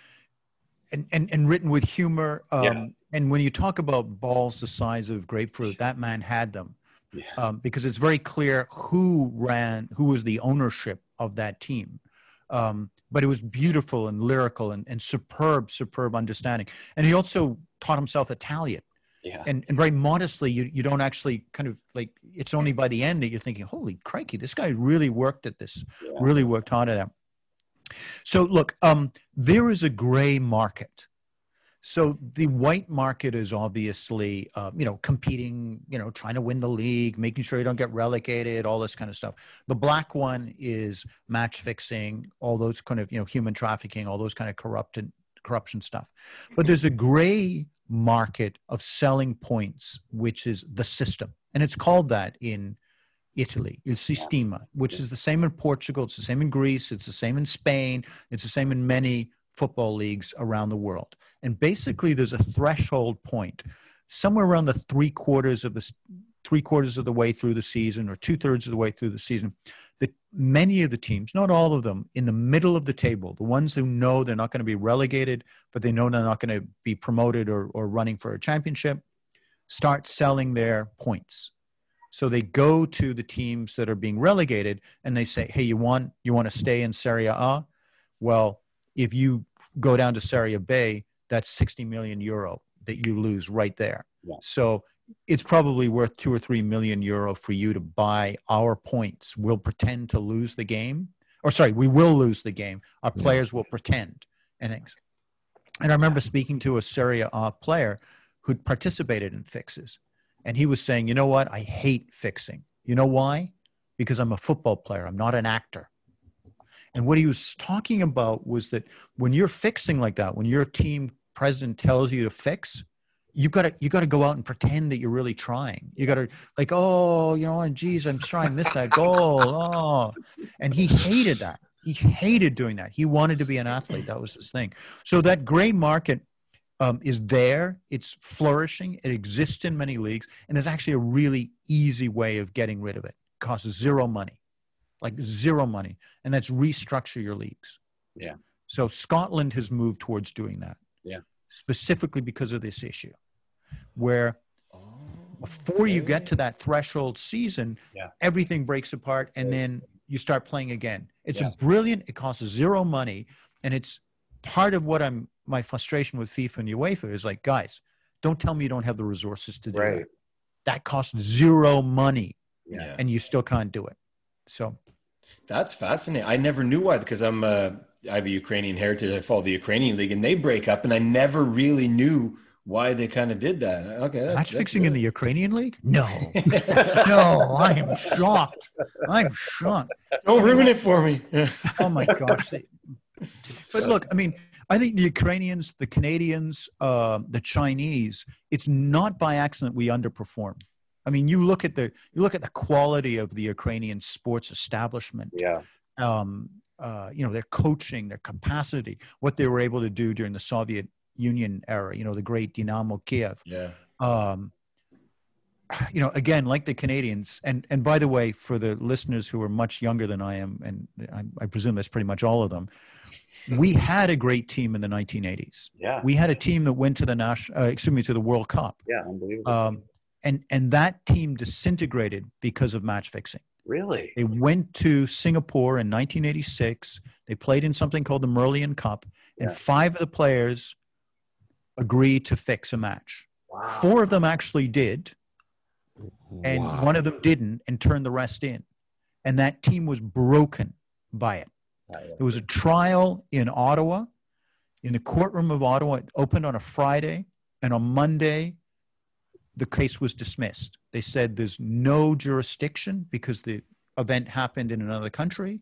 [SPEAKER 3] and and, and written with humor. Um,
[SPEAKER 5] Yeah.
[SPEAKER 3] And when you talk about balls the size of grapefruit, that man had them.
[SPEAKER 5] Yeah.
[SPEAKER 3] um, because it's very clear who ran, who was the ownership of that team. Um, but it was beautiful and lyrical and, and superb, superb understanding. And he also taught himself Italian.
[SPEAKER 5] Yeah.
[SPEAKER 3] And, and very modestly, you, you don't actually kind of like, it's only by the end that you're thinking, holy crikey, this guy really worked at this,
[SPEAKER 5] Yeah.
[SPEAKER 3] really worked hard at that. So look, um, there is a gray market. So the white market is obviously, uh, you know, competing, you know, trying to win the league, making sure you don't get relegated, all this kind of stuff. The black one is match fixing, all those kind of, you know, human trafficking, all those kind of corrupted corruption stuff. But there's a gray market of selling points, which is the system, and it's called that in Italy, il sistema, which is the same in Portugal, it's the same in Greece, it's the same in Spain, it's the same in many football leagues around the world. And basically, there's a threshold point somewhere around the three quarters of the three quarters of the way through the season or two thirds of the way through the season that many of the teams not all of them in the middle of the table the ones who know they're not going to be relegated but they know they're not going to be promoted or, or running for a championship start selling their points so they go to the teams that are being relegated and they say hey you want you want to stay in serie a well if you go down to serie b that's 60 million euro that you lose right there
[SPEAKER 5] Yeah.
[SPEAKER 3] so it's probably worth two or three million euro for you to buy our points. We'll pretend to lose the game, or sorry, we will lose the game. Our
[SPEAKER 4] Yeah.
[SPEAKER 3] players will pretend and things. And I remember speaking to a Serie A player who'd participated in fixes, and he was saying, "You know what? I hate fixing. You know why? Because I'm a football player. I'm not an actor." And what he was talking about was that when you're fixing like that, when your team president tells you to fix, you gotta you gotta go out and pretend that you're really trying. You gotta like, oh, you know, and geez, I'm trying this that goal. Oh, and he hated that. He hated doing that. He wanted to be an athlete. That was his thing. So that gray market um, is there. It's flourishing. It exists in many leagues, and there's actually a really easy way of getting rid of it. it costs zero money, like zero money, and that's restructure your leagues.
[SPEAKER 5] Yeah.
[SPEAKER 3] So Scotland has moved towards doing that.
[SPEAKER 5] Yeah.
[SPEAKER 3] Specifically because of this issue, where before you get to that threshold season,
[SPEAKER 5] Yeah.
[SPEAKER 3] everything breaks apart and then you start playing again. It's
[SPEAKER 5] Yeah.
[SPEAKER 3] a brilliant, it costs zero money. And it's part of what I'm, my frustration with FIFA and UEFA is like, guys, don't tell me you don't have the resources to do
[SPEAKER 5] Right.
[SPEAKER 3] that. That costs zero money
[SPEAKER 1] Yeah.
[SPEAKER 3] and you still can't do it. So,
[SPEAKER 1] That's fascinating. I never knew why because I'm uh, I have a Ukrainian heritage. I follow the Ukrainian league, and they break up, and I never really knew why they kind of did that. Okay, that's,
[SPEAKER 3] match
[SPEAKER 1] that's
[SPEAKER 3] fixing in the. Ukrainian league? No, no, I am shocked. I'm shocked.
[SPEAKER 1] Don't ruin it for me.
[SPEAKER 3] Oh my gosh. But look, I mean, I think the Ukrainians, the Canadians, uh, the Chinese, it's not by accident we underperform. I mean, you look at the you look at the quality of the Ukrainian sports establishment.
[SPEAKER 5] Yeah.
[SPEAKER 3] Um, uh, you know, their coaching, their capacity, what they were able to do during the Soviet Union era. You know, the great Dynamo Kiev.
[SPEAKER 1] Yeah.
[SPEAKER 3] Um, you know, again, like the Canadians, and and by the way, for the listeners who are much younger than I am, and I, I presume that's pretty much all of them, we had a great team in the 1980s.
[SPEAKER 5] Yeah.
[SPEAKER 3] We had a team that went to the national, uh, excuse me, to the World Cup,
[SPEAKER 5] Yeah. Unbelievable.
[SPEAKER 3] um, and and that team disintegrated because of match fixing.
[SPEAKER 5] really?
[SPEAKER 3] They went to Singapore in 1986. They played in something called the Merlion Cup, and
[SPEAKER 5] Yeah.
[SPEAKER 3] five of the players agreed to fix a match.
[SPEAKER 5] Wow.
[SPEAKER 3] Four of them actually did, and
[SPEAKER 4] Wow.
[SPEAKER 3] one of them didn't, and turned the rest in. And that team was broken by it. There was a trial in Ottawa, in the courtroom of Ottawa. It opened on a Friday, and on Monday, the case was dismissed. They said there's no jurisdiction because the event happened in another country,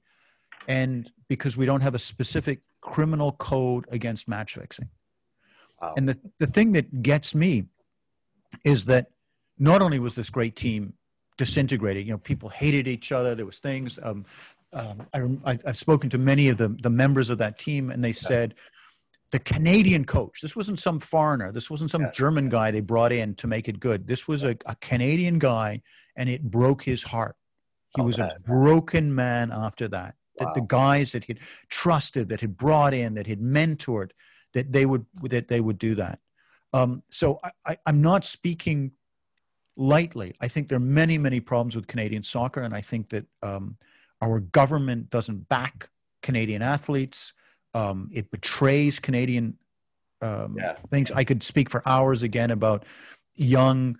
[SPEAKER 3] and because we don't have a specific criminal code against match fixing.
[SPEAKER 5] Wow.
[SPEAKER 3] And the, the thing that gets me is that not only was this great team disintegrated, you know, people hated each other. There was things. Um, um, I, I've spoken to many of the, the members of that team, and they said the Canadian coach. This wasn't some foreigner. This wasn't some
[SPEAKER 5] Yeah.
[SPEAKER 3] German guy they brought in to make it good. This was a, a Canadian guy, and it broke his heart. He
[SPEAKER 5] Oh,
[SPEAKER 3] was a broken man after that. That the guys that he'd trusted, that had brought in, that had mentored, that they would that they would do that. Um, so I, I, I'm not speaking lightly. I think there are many, many problems with Canadian soccer, and I think that um, our government doesn't back Canadian athletes. Um, it betrays Canadian um,
[SPEAKER 5] Yeah.
[SPEAKER 3] things. I could speak for hours again about young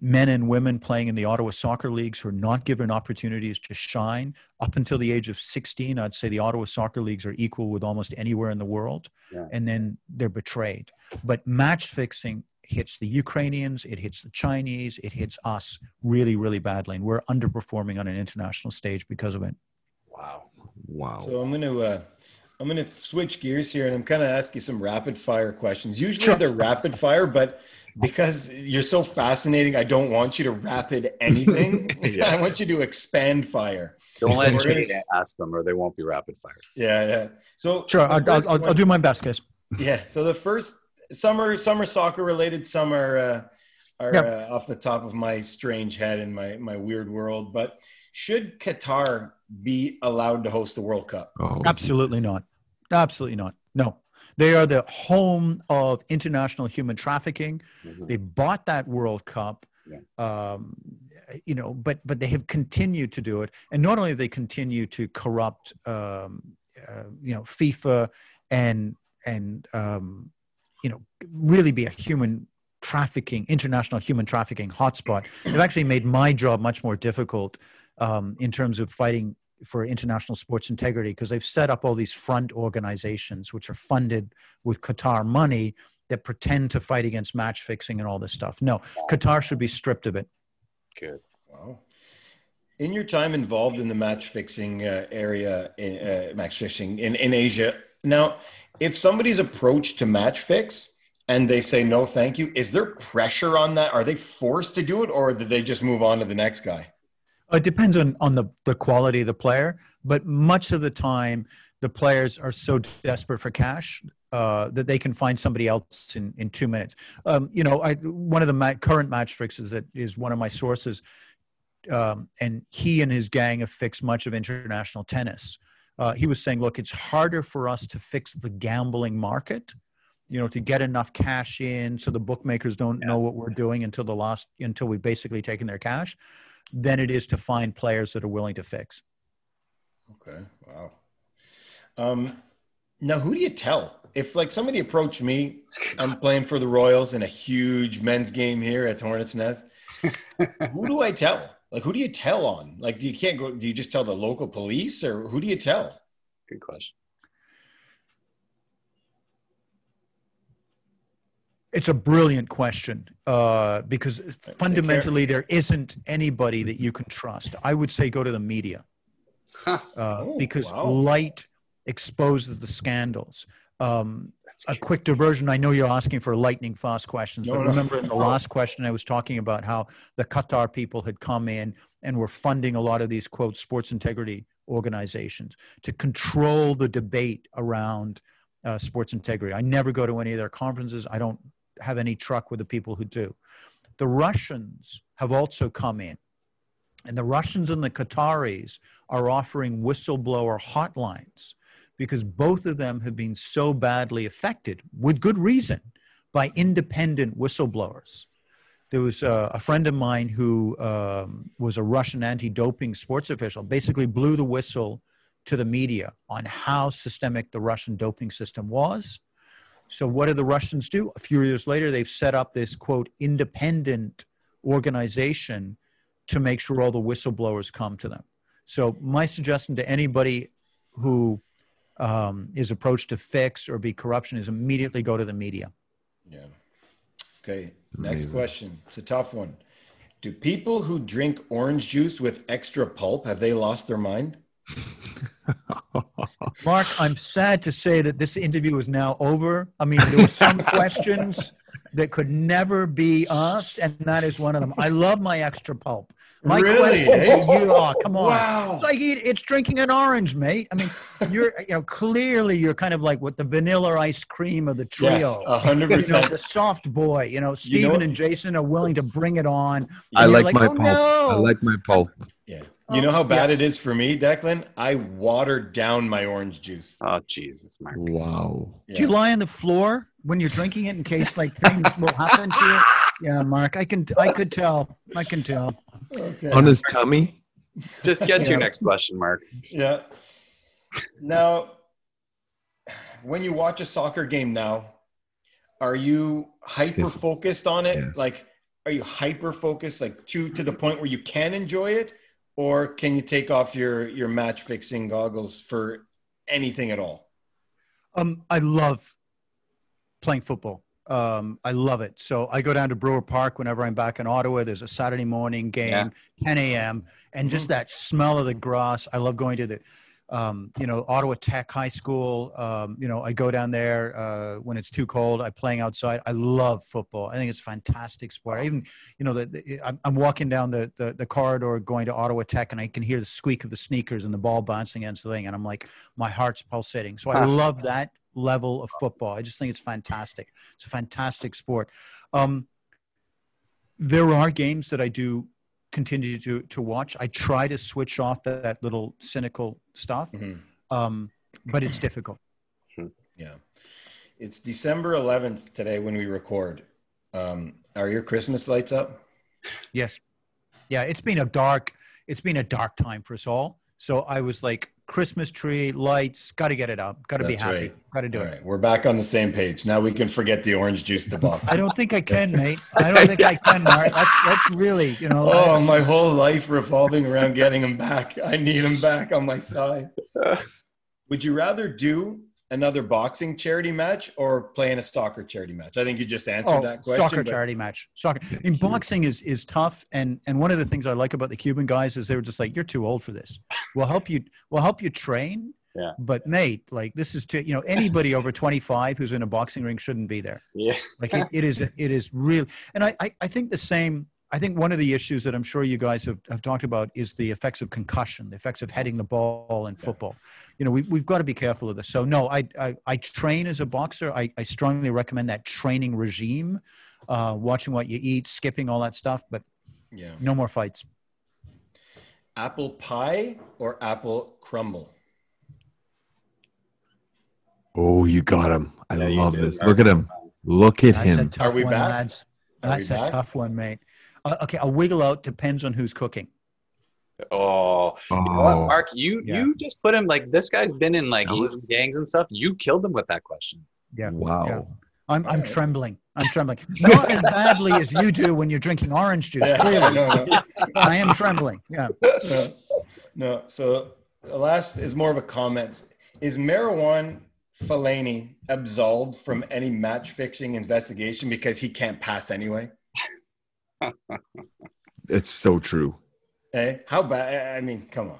[SPEAKER 3] men and women playing in the Ottawa soccer leagues who are not given opportunities to shine. Up until the age of 16, I'd say the Ottawa soccer leagues are equal with almost anywhere in the world.
[SPEAKER 5] Yeah.
[SPEAKER 3] And then they're betrayed. But match fixing hits the Ukrainians, it hits the Chinese, it hits us really, really badly. And we're underperforming on an international stage because of it.
[SPEAKER 5] Wow.
[SPEAKER 4] Wow.
[SPEAKER 1] So I'm gonna uh, I'm gonna switch gears here, and I'm kind of ask you some rapid fire questions. Usually
[SPEAKER 3] Sure.
[SPEAKER 1] they're rapid fire, but because you're so fascinating, I don't want you to rapid anything.
[SPEAKER 5] Yeah.
[SPEAKER 1] I want you to expand fire.
[SPEAKER 5] Don't let
[SPEAKER 1] we're gonna-
[SPEAKER 5] ask them, or they won't be rapid fire.
[SPEAKER 1] Yeah, yeah. So
[SPEAKER 3] Sure, I'll, I'll, I'll, I'll do my best, guys.
[SPEAKER 1] Yeah. So the first summer summer soccer related, some are uh, are
[SPEAKER 3] Yep.
[SPEAKER 1] uh, off the top of my strange head and my my weird world. But should Qatar be allowed to host the World Cup?
[SPEAKER 4] oh,
[SPEAKER 3] Absolutely not. Absolutely not. No. They are the home of international human trafficking.
[SPEAKER 5] Mhm.
[SPEAKER 3] They bought that World Cup,
[SPEAKER 5] Yeah.
[SPEAKER 3] um, you know, but but they have continued to do it, and not only have they continue to corrupt, um, uh, you know, FIFA and and um, you know, really be a human trafficking, international human trafficking hotspot. They've actually made my job much more difficult um, in terms of fighting for international sports integrity because they've set up all these front organizations which are funded with Qatar money that pretend to fight against match fixing and all this stuff. No, Qatar should be stripped of it.
[SPEAKER 5] Good.
[SPEAKER 1] Wow. In your time involved in the match fixing uh, area, in, uh, match fixing in, in Asia, now, if somebody's approached to match fix and they say no, thank you, is there pressure on that? Are they forced to do it, or do they just move on to the next guy?
[SPEAKER 3] It depends on, on the, the quality of the player, but much of the time, the players are so desperate for cash uh, that they can find somebody else in, in two minutes. Um, you know, I, one of the ma- current match fixes that is one of my sources, um, and he and his gang have fixed much of international tennis. Uh, he was saying, look, it's harder for us to fix the gambling market, you know, to get enough cash in so the bookmakers don't know what we're doing until the last, until we've basically taken their cash, than it is to find players that are willing to fix.
[SPEAKER 1] Okay. Wow. Um, now, who do you tell if like somebody approached me? I'm playing for the Royals in a huge men's game here at Hornets Nest. who do I tell? Like, who do you tell on? Like, do you can't go? Do you just tell the local police, or who do you tell?
[SPEAKER 5] Good question.
[SPEAKER 3] It's a brilliant question uh, because fundamentally there isn't anybody that you can trust. I would say go to the media
[SPEAKER 5] Huh.
[SPEAKER 3] uh,
[SPEAKER 1] Oh,
[SPEAKER 3] because
[SPEAKER 1] wow.
[SPEAKER 3] light exposes the scandals. Um, a quick diversion. I know you're asking for lightning fast questions,
[SPEAKER 1] No,
[SPEAKER 3] but
[SPEAKER 1] no.
[SPEAKER 3] remember in the last question, I was talking about how the Qatar people had come in and were funding a lot of these quote sports integrity organizations to control the debate around uh, sports integrity. I never go to any of their conferences. I don't have any truck with the people who do. The Russians have also come in, and the Russians and the Qataris are offering whistleblower hotlines because both of them have been so badly affected, with good reason, by independent whistleblowers. There was uh, a friend of mine who um, was a Russian anti doping sports official, basically blew the whistle to the media on how systemic the Russian doping system was. So, what did the Russians do? A few years later, they've set up this quote, independent organization to make sure all the whistleblowers come to them. So, my suggestion to anybody who um, is approached to fix or be corruption is immediately go to the media.
[SPEAKER 1] Yeah. Okay. Next
[SPEAKER 4] Amazing.
[SPEAKER 1] question. It's a tough one. Do people who drink orange juice with extra pulp have they lost their mind?
[SPEAKER 3] Mark, I'm sad to say that this interview is now over. I mean, there were some questions that could never be asked, and that is one of them. I love my extra pulp. My
[SPEAKER 1] Really,
[SPEAKER 3] question
[SPEAKER 1] eh?
[SPEAKER 3] to you, oh, come on.
[SPEAKER 1] Wow.
[SPEAKER 3] It's like eat, it's drinking an orange, mate. I mean, you're you know clearly you're kind of like what the vanilla ice cream of the
[SPEAKER 1] Yes,
[SPEAKER 3] trio.
[SPEAKER 1] a hundred
[SPEAKER 3] you know,
[SPEAKER 1] percent.
[SPEAKER 3] the soft boy. You know,
[SPEAKER 1] You know-
[SPEAKER 3] and Jason are willing to bring it on.
[SPEAKER 4] I
[SPEAKER 3] And you're
[SPEAKER 4] like, my
[SPEAKER 3] "Oh,
[SPEAKER 4] pulp.
[SPEAKER 3] no."
[SPEAKER 4] I like my pulp.
[SPEAKER 1] Yeah. You know oh, how bad it is for me, Declan? I watered down my orange juice.
[SPEAKER 5] Oh Jesus, Mark.
[SPEAKER 4] Wow.
[SPEAKER 3] Do you lie on the floor when you're drinking it in case like things will happen to you? Yeah, Mark, I can I could tell. I can tell.
[SPEAKER 1] Okay.
[SPEAKER 4] On his tummy?
[SPEAKER 5] Just get to
[SPEAKER 3] Yeah.
[SPEAKER 5] your next question, Mark.
[SPEAKER 1] Yeah. Now, when you watch a soccer game now, are you hyper focused on it?
[SPEAKER 4] Yes.
[SPEAKER 1] Like, are you hyper focused, like to to the point where you can enjoy it, or can you take off your your match fixing goggles for anything at all?
[SPEAKER 3] Um, I love playing football. Um, I love it. So I go down to Brewer Park whenever I'm back in Ottawa. There's a Saturday morning game, 10 a.m., and just that smell of the grass. I love going to the, um, you know, Ottawa Tech High School. Um, you know, I go down there uh, when it's too cold. I'm playing outside. I love football. I think it's a fantastic sport. I even, you know, the, the, I'm, I'm walking down the, the the corridor going to Ottawa Tech, and I can hear the squeak of the sneakers and the ball bouncing against the thing, and I'm like, my heart's pulsating. So I love that level of football. I just think it's fantastic. It's a fantastic sport. Um, there are games that I do continue to to watch. I try to switch off that, that little cynical stuff,
[SPEAKER 1] Mhm.
[SPEAKER 3] um, but it's difficult.
[SPEAKER 1] Yeah. It's December 11th today when we record. Um, are your Christmas lights up?
[SPEAKER 3] Yes, yeah. It's been a dark. It's been a dark time for us all. So I was like, Christmas tree lights. Got to get it up. Got to be happy.
[SPEAKER 1] right.
[SPEAKER 3] Got to do
[SPEAKER 1] All
[SPEAKER 3] it.
[SPEAKER 1] right, we're back on the same page. Now we can forget the orange juice debacle.
[SPEAKER 3] I don't think I can, mate. I don't think I can, Mark. That's that's really, you know.
[SPEAKER 1] Oh,
[SPEAKER 3] that's-
[SPEAKER 1] my whole life revolving around getting him back. I need him back on my side. Would you rather do another boxing charity match or playing a soccer charity match? I think you just answered
[SPEAKER 3] Oh,
[SPEAKER 1] that question.
[SPEAKER 3] soccer
[SPEAKER 1] but-
[SPEAKER 3] charity match. Soccer. In boxing is is tough, and and one of the things I like about the Cuban guys is they were just like, "You're too old for this. We'll help you. We'll help you train."
[SPEAKER 5] Yeah.
[SPEAKER 3] But mate, like this is too. You know, anybody over 25 who's in a boxing ring shouldn't be there.
[SPEAKER 5] Yeah.
[SPEAKER 3] Like it, it is. It is real. And I, I I think the same. I think one of the issues that I'm sure you guys have, have talked about is the effects of concussion, the effects of heading the ball in football. You know, we, we've got to be careful of this. So, no, I, I, I train as a boxer. I, I strongly recommend that training regime, uh, watching what you eat, skipping all that stuff, but
[SPEAKER 1] Yeah.
[SPEAKER 3] no more fights.
[SPEAKER 1] Apple pie or apple crumble?
[SPEAKER 4] Oh, you got him. I
[SPEAKER 5] Yeah,
[SPEAKER 4] love this. Look at him. Look at
[SPEAKER 3] That's
[SPEAKER 4] him.
[SPEAKER 1] Are we back?
[SPEAKER 3] lads.
[SPEAKER 1] Are we
[SPEAKER 3] That's a
[SPEAKER 1] back?
[SPEAKER 3] tough one, mate. Uh, okay, a wiggle out depends on who's cooking.
[SPEAKER 5] Oh, you know what,
[SPEAKER 4] Oh,
[SPEAKER 5] Mark? You
[SPEAKER 3] Yeah.
[SPEAKER 5] you just put him like this guy's been in like
[SPEAKER 4] was-
[SPEAKER 5] gangs and stuff. You killed him with that question.
[SPEAKER 3] Yeah.
[SPEAKER 4] wow.
[SPEAKER 3] Yeah. I'm, I'm
[SPEAKER 1] Alright.
[SPEAKER 3] trembling. I'm trembling. Not as badly as you do when you're drinking orange juice,
[SPEAKER 1] Yeah,
[SPEAKER 3] clearly.
[SPEAKER 1] no, no.
[SPEAKER 3] I am trembling. Yeah.
[SPEAKER 1] no, no. So the last is more of a comment. Is Marijuana Fellaini absolved from any match fixing investigation because he can't pass anyway?
[SPEAKER 4] It's so true.
[SPEAKER 1] Hey, how bad? I mean, come on,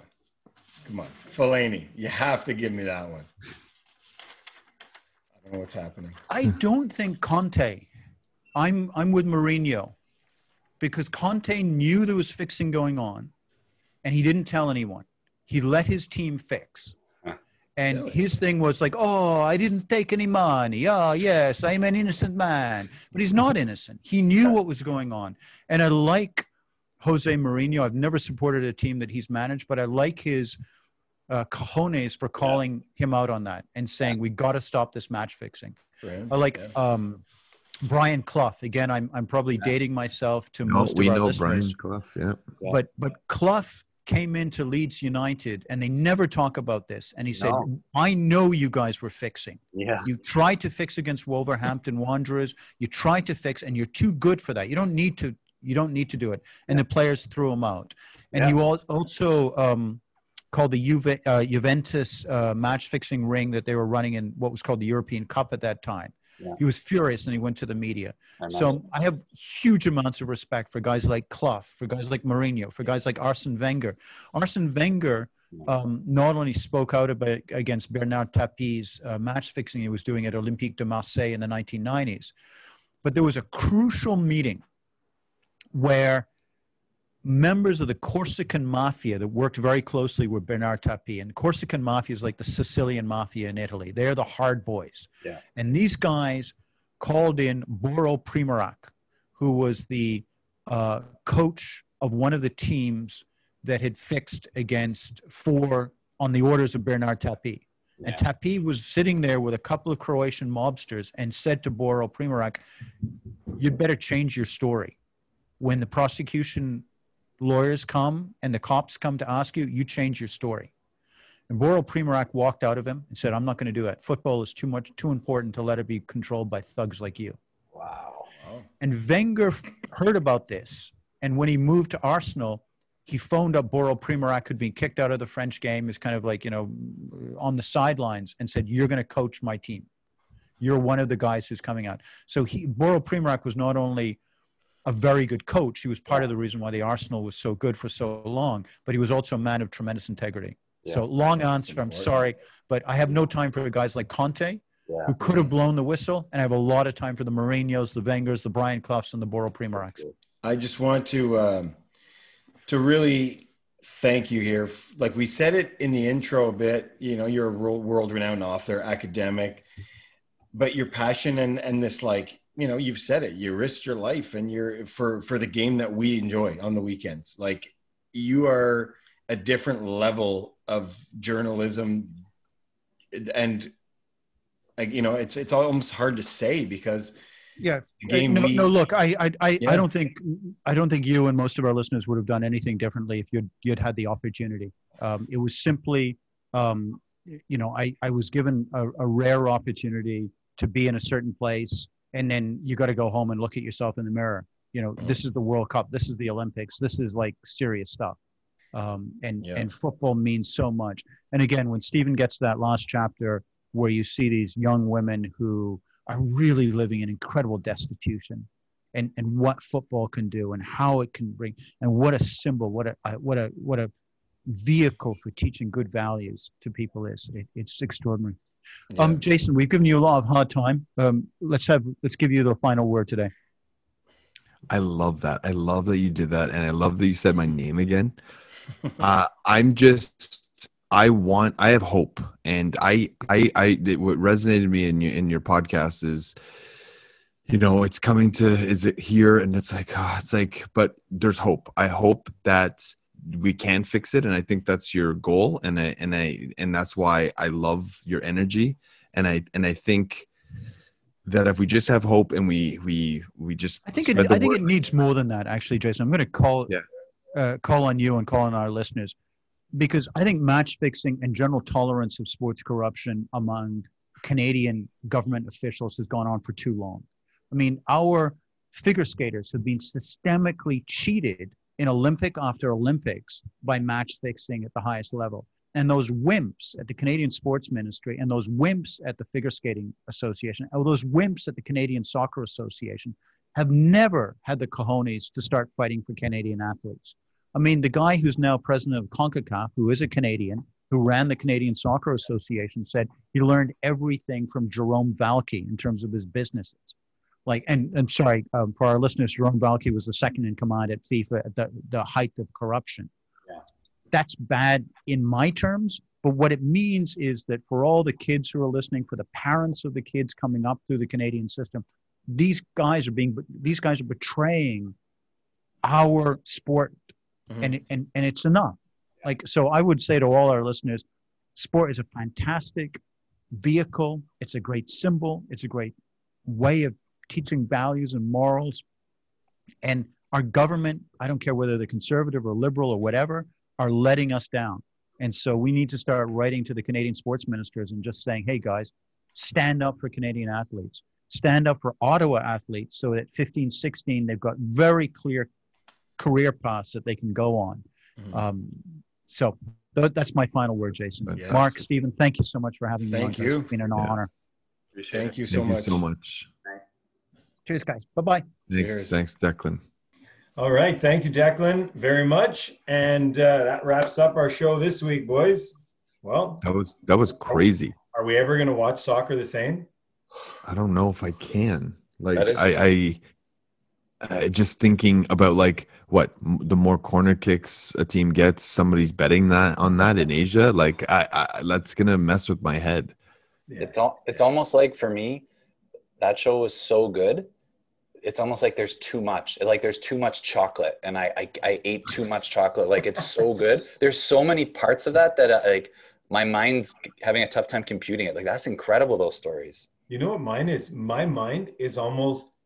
[SPEAKER 1] come on, Fellaini. You have to give me that one. I don't know what's happening.
[SPEAKER 3] I don't think Conte. I'm I'm with Mourinho because Conte knew there was fixing going on, and he didn't tell anyone. He let his team fix.
[SPEAKER 5] Huh.
[SPEAKER 3] And
[SPEAKER 1] Really?
[SPEAKER 3] his thing was like, oh, I didn't take any money. Oh, yes, I'm an innocent man. But he's not innocent. He knew what was going on. And I like Jose Mourinho. I've never supported a team that he's managed, but I like his uh, cojones for calling him out on that and saying, we got to stop this match fixing.
[SPEAKER 1] For.
[SPEAKER 3] I like
[SPEAKER 1] Yeah.
[SPEAKER 3] um, Brian Clough. Again, I'm I'm probably dating myself to
[SPEAKER 4] No,
[SPEAKER 3] most of our
[SPEAKER 4] know
[SPEAKER 3] listeners,
[SPEAKER 4] Brian Clough. Yeah.
[SPEAKER 5] Yeah.
[SPEAKER 3] but but Clough came into Leeds United, and they never talk about this. And he said,
[SPEAKER 5] No.
[SPEAKER 3] "I know you guys were fixing.
[SPEAKER 5] Yeah.
[SPEAKER 3] You tried to fix against Wolverhampton Wanderers. You tried to fix, and you're too good for that. You don't need to. You don't need to do it." And the players threw him out. And
[SPEAKER 5] Yeah.
[SPEAKER 3] al- also um, called the Juve, uh, Juventus uh, match fixing ring that they were running in what was called the European Cup at that time.
[SPEAKER 5] Yeah.
[SPEAKER 3] He was furious, and he went to the media.
[SPEAKER 5] I.
[SPEAKER 3] So I have huge amounts of respect for guys like Clough, for guys like Mourinho, for guys like Arsene Wenger. Arsene Wenger um, not only spoke out about, against Bernard Tapie's uh, match fixing he was doing at Olympique de Marseille in the 1990s, but there was a crucial meeting where members of the Corsican mafia that worked very closely with Bernard Tapie, and Corsican mafia is like the Sicilian mafia in Italy. They're the hard boys.
[SPEAKER 5] Yeah.
[SPEAKER 3] And these guys called in Boro Primorac, who was the uh, coach of one of the teams that had fixed against four on the orders of Bernard Tapie. And
[SPEAKER 5] Yeah.
[SPEAKER 3] Tapie was sitting there with a couple of Croatian mobsters and said to Boro Primorac, You'd better change your story. When the prosecution lawyers come and the cops come to ask you, you change your story. And Boro Primorac walked out of him and said, I'm not going to do that. Football is too much, too important to let it be controlled by thugs like you.
[SPEAKER 5] Wow.
[SPEAKER 3] And Wenger heard about this. And when he moved to Arsenal, he phoned up Boro Primorac, who'd been kicked out of the French game, is kind of like, you know, on the sidelines, and said, You're going to coach my team. You're one of the guys who's coming out. So he, Boro Primorac was not only a very good coach, he was part of the reason why the Arsenal was so good for so long, but he was also a man of tremendous integrity. So long answer. I'm sorry, but I have no time for guys like Conte,
[SPEAKER 5] Yeah.
[SPEAKER 3] who could have blown the whistle, and I have a lot of time for the Mourinho's, the Wengers, the Brian Cloughs, and the Boro Primoracs.
[SPEAKER 1] I just want to um, to really thank you here. Like we said it in the intro a bit, you know, you're a world renowned author, academic, but your passion and and this like you know you've said it you risked your life and you're for for the game that we enjoy on the weekends like you are a different level of journalism and like you know it's it's almost hard to say because
[SPEAKER 3] Yeah.
[SPEAKER 1] the game
[SPEAKER 3] no,
[SPEAKER 1] we,
[SPEAKER 3] no, look, I, I, I,
[SPEAKER 1] Yeah.
[SPEAKER 3] I don't think, I don't think you and most of our listeners would have done anything differently if you'd, you'd had the opportunity. Um, it was simply, um, you know, I, I was given a, a rare opportunity to be in a certain place, and then you got to go home and look at yourself in the mirror. You know, this is the World Cup, this is the Olympics, this is like serious stuff. Um, and
[SPEAKER 1] Yeah.
[SPEAKER 3] and football means so much. And again, when Stephen gets to that last chapter where you see these young women who are really living in incredible destitution and, and what football can do and how it can bring and what a symbol what a what a what a vehicle for teaching good values to people is it, it's extraordinary
[SPEAKER 1] Yeah.
[SPEAKER 3] um jason we've given you a lot of hard time um let's have let's give you the final word today
[SPEAKER 4] I love that. I love that you did that, and I love that you said my name again. uh, I'm just, I want, I have hope, and I, I, I. it- What resonated me in your in your podcast is, you know, it's coming to, is it here? And it's like, ah, it's like, but there's hope. I hope that we can fix it, and I think that's your goal, and I, and I, and that's why I love your energy, and I, and I think that if we just have hope and we we we just
[SPEAKER 3] i think it i think
[SPEAKER 4] word-
[SPEAKER 3] it needs more than that actually jason. I'm going to call
[SPEAKER 4] Yeah.
[SPEAKER 3] uh, call on you and call on our listeners because i think match fixing and general tolerance of sports corruption among canadian government officials has gone on for too long. I mean our figure skaters have been systemically cheated in olympic after olympics by match fixing at the highest level and those wimps at the Canadian Sports Ministry and those wimps at the Figure Skating Association, or those wimps at the Canadian Soccer Association have never had the cojones to start fighting for Canadian athletes. I mean, the guy who's now president of CONCACAF, who is a Canadian, who ran the Canadian Soccer Association, said he learned everything from Jerome Valcke in terms of his businesses. Like, and I'm sorry um, for our listeners, Jerome Valcke was the second in command at FIFA at the, the height of corruption.
[SPEAKER 5] Yeah.
[SPEAKER 3] That's bad in my terms, but what it means is that for all the kids who are listening, for the parents of the kids coming up through the Canadian system, these guys are being these guys are betraying our sport,
[SPEAKER 1] Mhm.
[SPEAKER 3] and and and it's enough. Like so, I would say to all our listeners, sport is a fantastic vehicle. It's a great symbol. It's a great way of teaching values and morals. And our government, I don't care whether they're conservative or liberal or whatever, are letting us down. And so we need to start writing to the Canadian sports ministers and just saying, hey guys, stand up for Canadian athletes, stand up for Ottawa athletes so that 15, 16, they've got very clear career paths that they can go on.
[SPEAKER 1] Mhm.
[SPEAKER 3] Um, so th- that's my final word, Jason.
[SPEAKER 1] Yes.
[SPEAKER 3] Mark, Stephen, thank you so much for having me
[SPEAKER 1] Thank you.
[SPEAKER 3] It's been an
[SPEAKER 4] Yeah.
[SPEAKER 3] honor.
[SPEAKER 1] Thank you so
[SPEAKER 4] Thank you so much.
[SPEAKER 3] Cheers, guys. Bye bye.
[SPEAKER 4] Thanks,
[SPEAKER 1] Cheers.
[SPEAKER 4] thanks, Declan.
[SPEAKER 1] All right. Thank you, Declan, very much. And uh, that wraps up our show this week, boys. Well,
[SPEAKER 4] That was that was crazy.
[SPEAKER 1] are we ever going to watch soccer the same?
[SPEAKER 4] I don't know if I can. Like
[SPEAKER 5] That is-
[SPEAKER 4] I, I, I just thinking about like what the more corner kicks a team gets, somebody's betting that on that in Asia. Like I, I that's gonna mess with my head.
[SPEAKER 1] Yeah.
[SPEAKER 5] It's all, it's almost like for me, that show was so good. It's almost like there's too much. Like there's too much chocolate, and I I, I ate too much chocolate. Like it's so good. There's so many parts of that that uh, like my mind's having a tough time computing it. Like that's incredible. Those stories.
[SPEAKER 1] You know what mine is? My mind is almost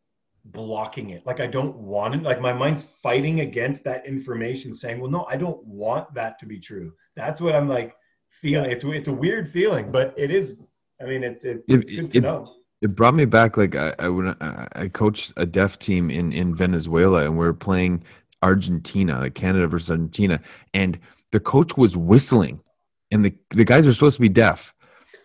[SPEAKER 1] blocking it. Like I don't want it. Like my mind's fighting against that information, saying, "Well, no, I don't want that to be true." That's what I'm like feeling. It's it's a weird feeling, but it is. I mean, it's it,
[SPEAKER 4] It-
[SPEAKER 1] it's good to
[SPEAKER 4] it-
[SPEAKER 1] know.
[SPEAKER 4] It brought me back. Like I, I when I, uh, I coached a deaf team in in Venezuela, and we are playing Argentina, like Canada versus Argentina, and the coach was whistling, and the the guys are supposed to be deaf,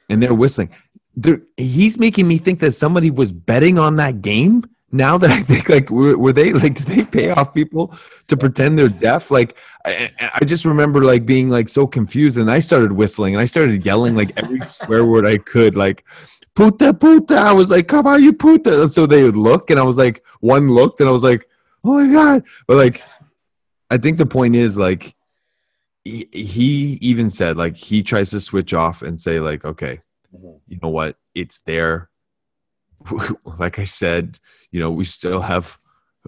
[SPEAKER 4] and they're whistling. They're, he's making me think that somebody was betting on that game. Now that I think, like, were, were they like, did they pay off people to pretend they're deaf? Like, I, I just remember like being like so confused, and I started whistling, and I started yelling like every swear word I could, like puta puta. I was like, come on, you puta. And so they would look, and I was like, one looked, and I was like, oh my god. But like, I think the point is like, he, he even said like he tries to switch off and say like, okay,
[SPEAKER 5] Mhm.
[SPEAKER 4] you know what, it's there. like I said, you know, we still have,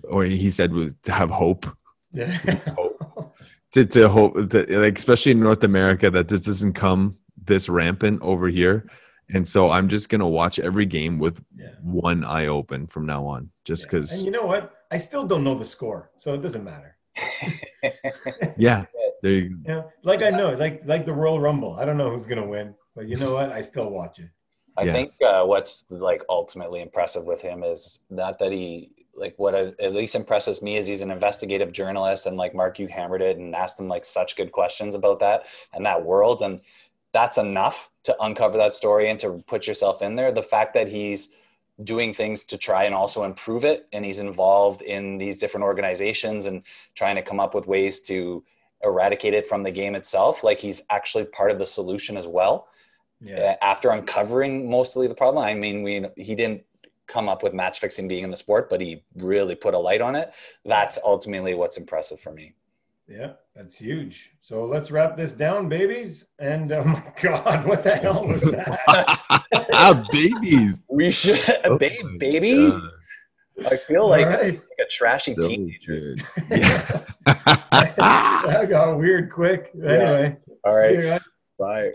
[SPEAKER 4] or he said to have hope Yeah. to to hope that like especially in North America that this doesn't come this rampant over here. And so I'm just gonna watch every game with
[SPEAKER 1] yeah.
[SPEAKER 4] one eye open from now on, just
[SPEAKER 1] cause
[SPEAKER 4] And
[SPEAKER 1] you know what? I still don't know the score, so it doesn't matter.
[SPEAKER 4] Yeah, there you go.
[SPEAKER 1] You know, like I know, like like the Royal Rumble. I don't know who's gonna win, but you know what? I still watch it.
[SPEAKER 5] I
[SPEAKER 4] Yeah.
[SPEAKER 5] think uh, what's like ultimately impressive with him is not that he like what I- at least impresses me is he's an investigative journalist and like Mark, you hammered it and asked him like such good questions about that and that world and that's enough to uncover that story and to put yourself in there. The fact that he's doing things to try and also improve it and he's involved in these different organizations and trying to come up with ways to eradicate it from the game itself like he's actually part of the solution as well
[SPEAKER 1] Yeah.
[SPEAKER 5] uh, after uncovering mostly the problem. I mean, we he didn't come up with match fixing being in the sport, but he really put a light on it. That's ultimately what's impressive for me.
[SPEAKER 1] Yeah, that's huge. So let's wrap this down, babies. And oh my God, what the hell was that?
[SPEAKER 4] ah, babies.
[SPEAKER 5] We should,
[SPEAKER 4] Oh
[SPEAKER 5] babe, baby.
[SPEAKER 4] God.
[SPEAKER 5] I feel like,
[SPEAKER 1] right.
[SPEAKER 5] like a trashy
[SPEAKER 4] So
[SPEAKER 5] teenager.
[SPEAKER 4] good. Yeah.
[SPEAKER 1] that got weird quick. Anyway,
[SPEAKER 5] All
[SPEAKER 1] see you guys.
[SPEAKER 5] bye.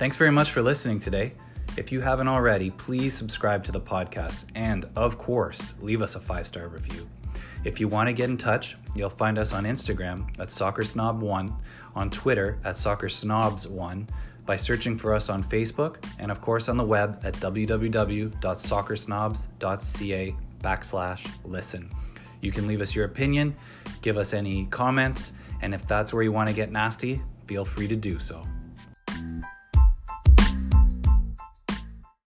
[SPEAKER 6] Thanks very much for listening today. If you haven't already, please subscribe to the podcast and, of course, leave us a five star review.
[SPEAKER 5] If you want to get in touch, you'll find us on Instagram at SoccerSnob1, on Twitter at SoccerSnobs1, by searching for us on Facebook, and of course on the web at www.soccersnobs.ca backslash listen. You can leave us your opinion, give us any comments, and if that's where you want to get nasty, feel free to do so.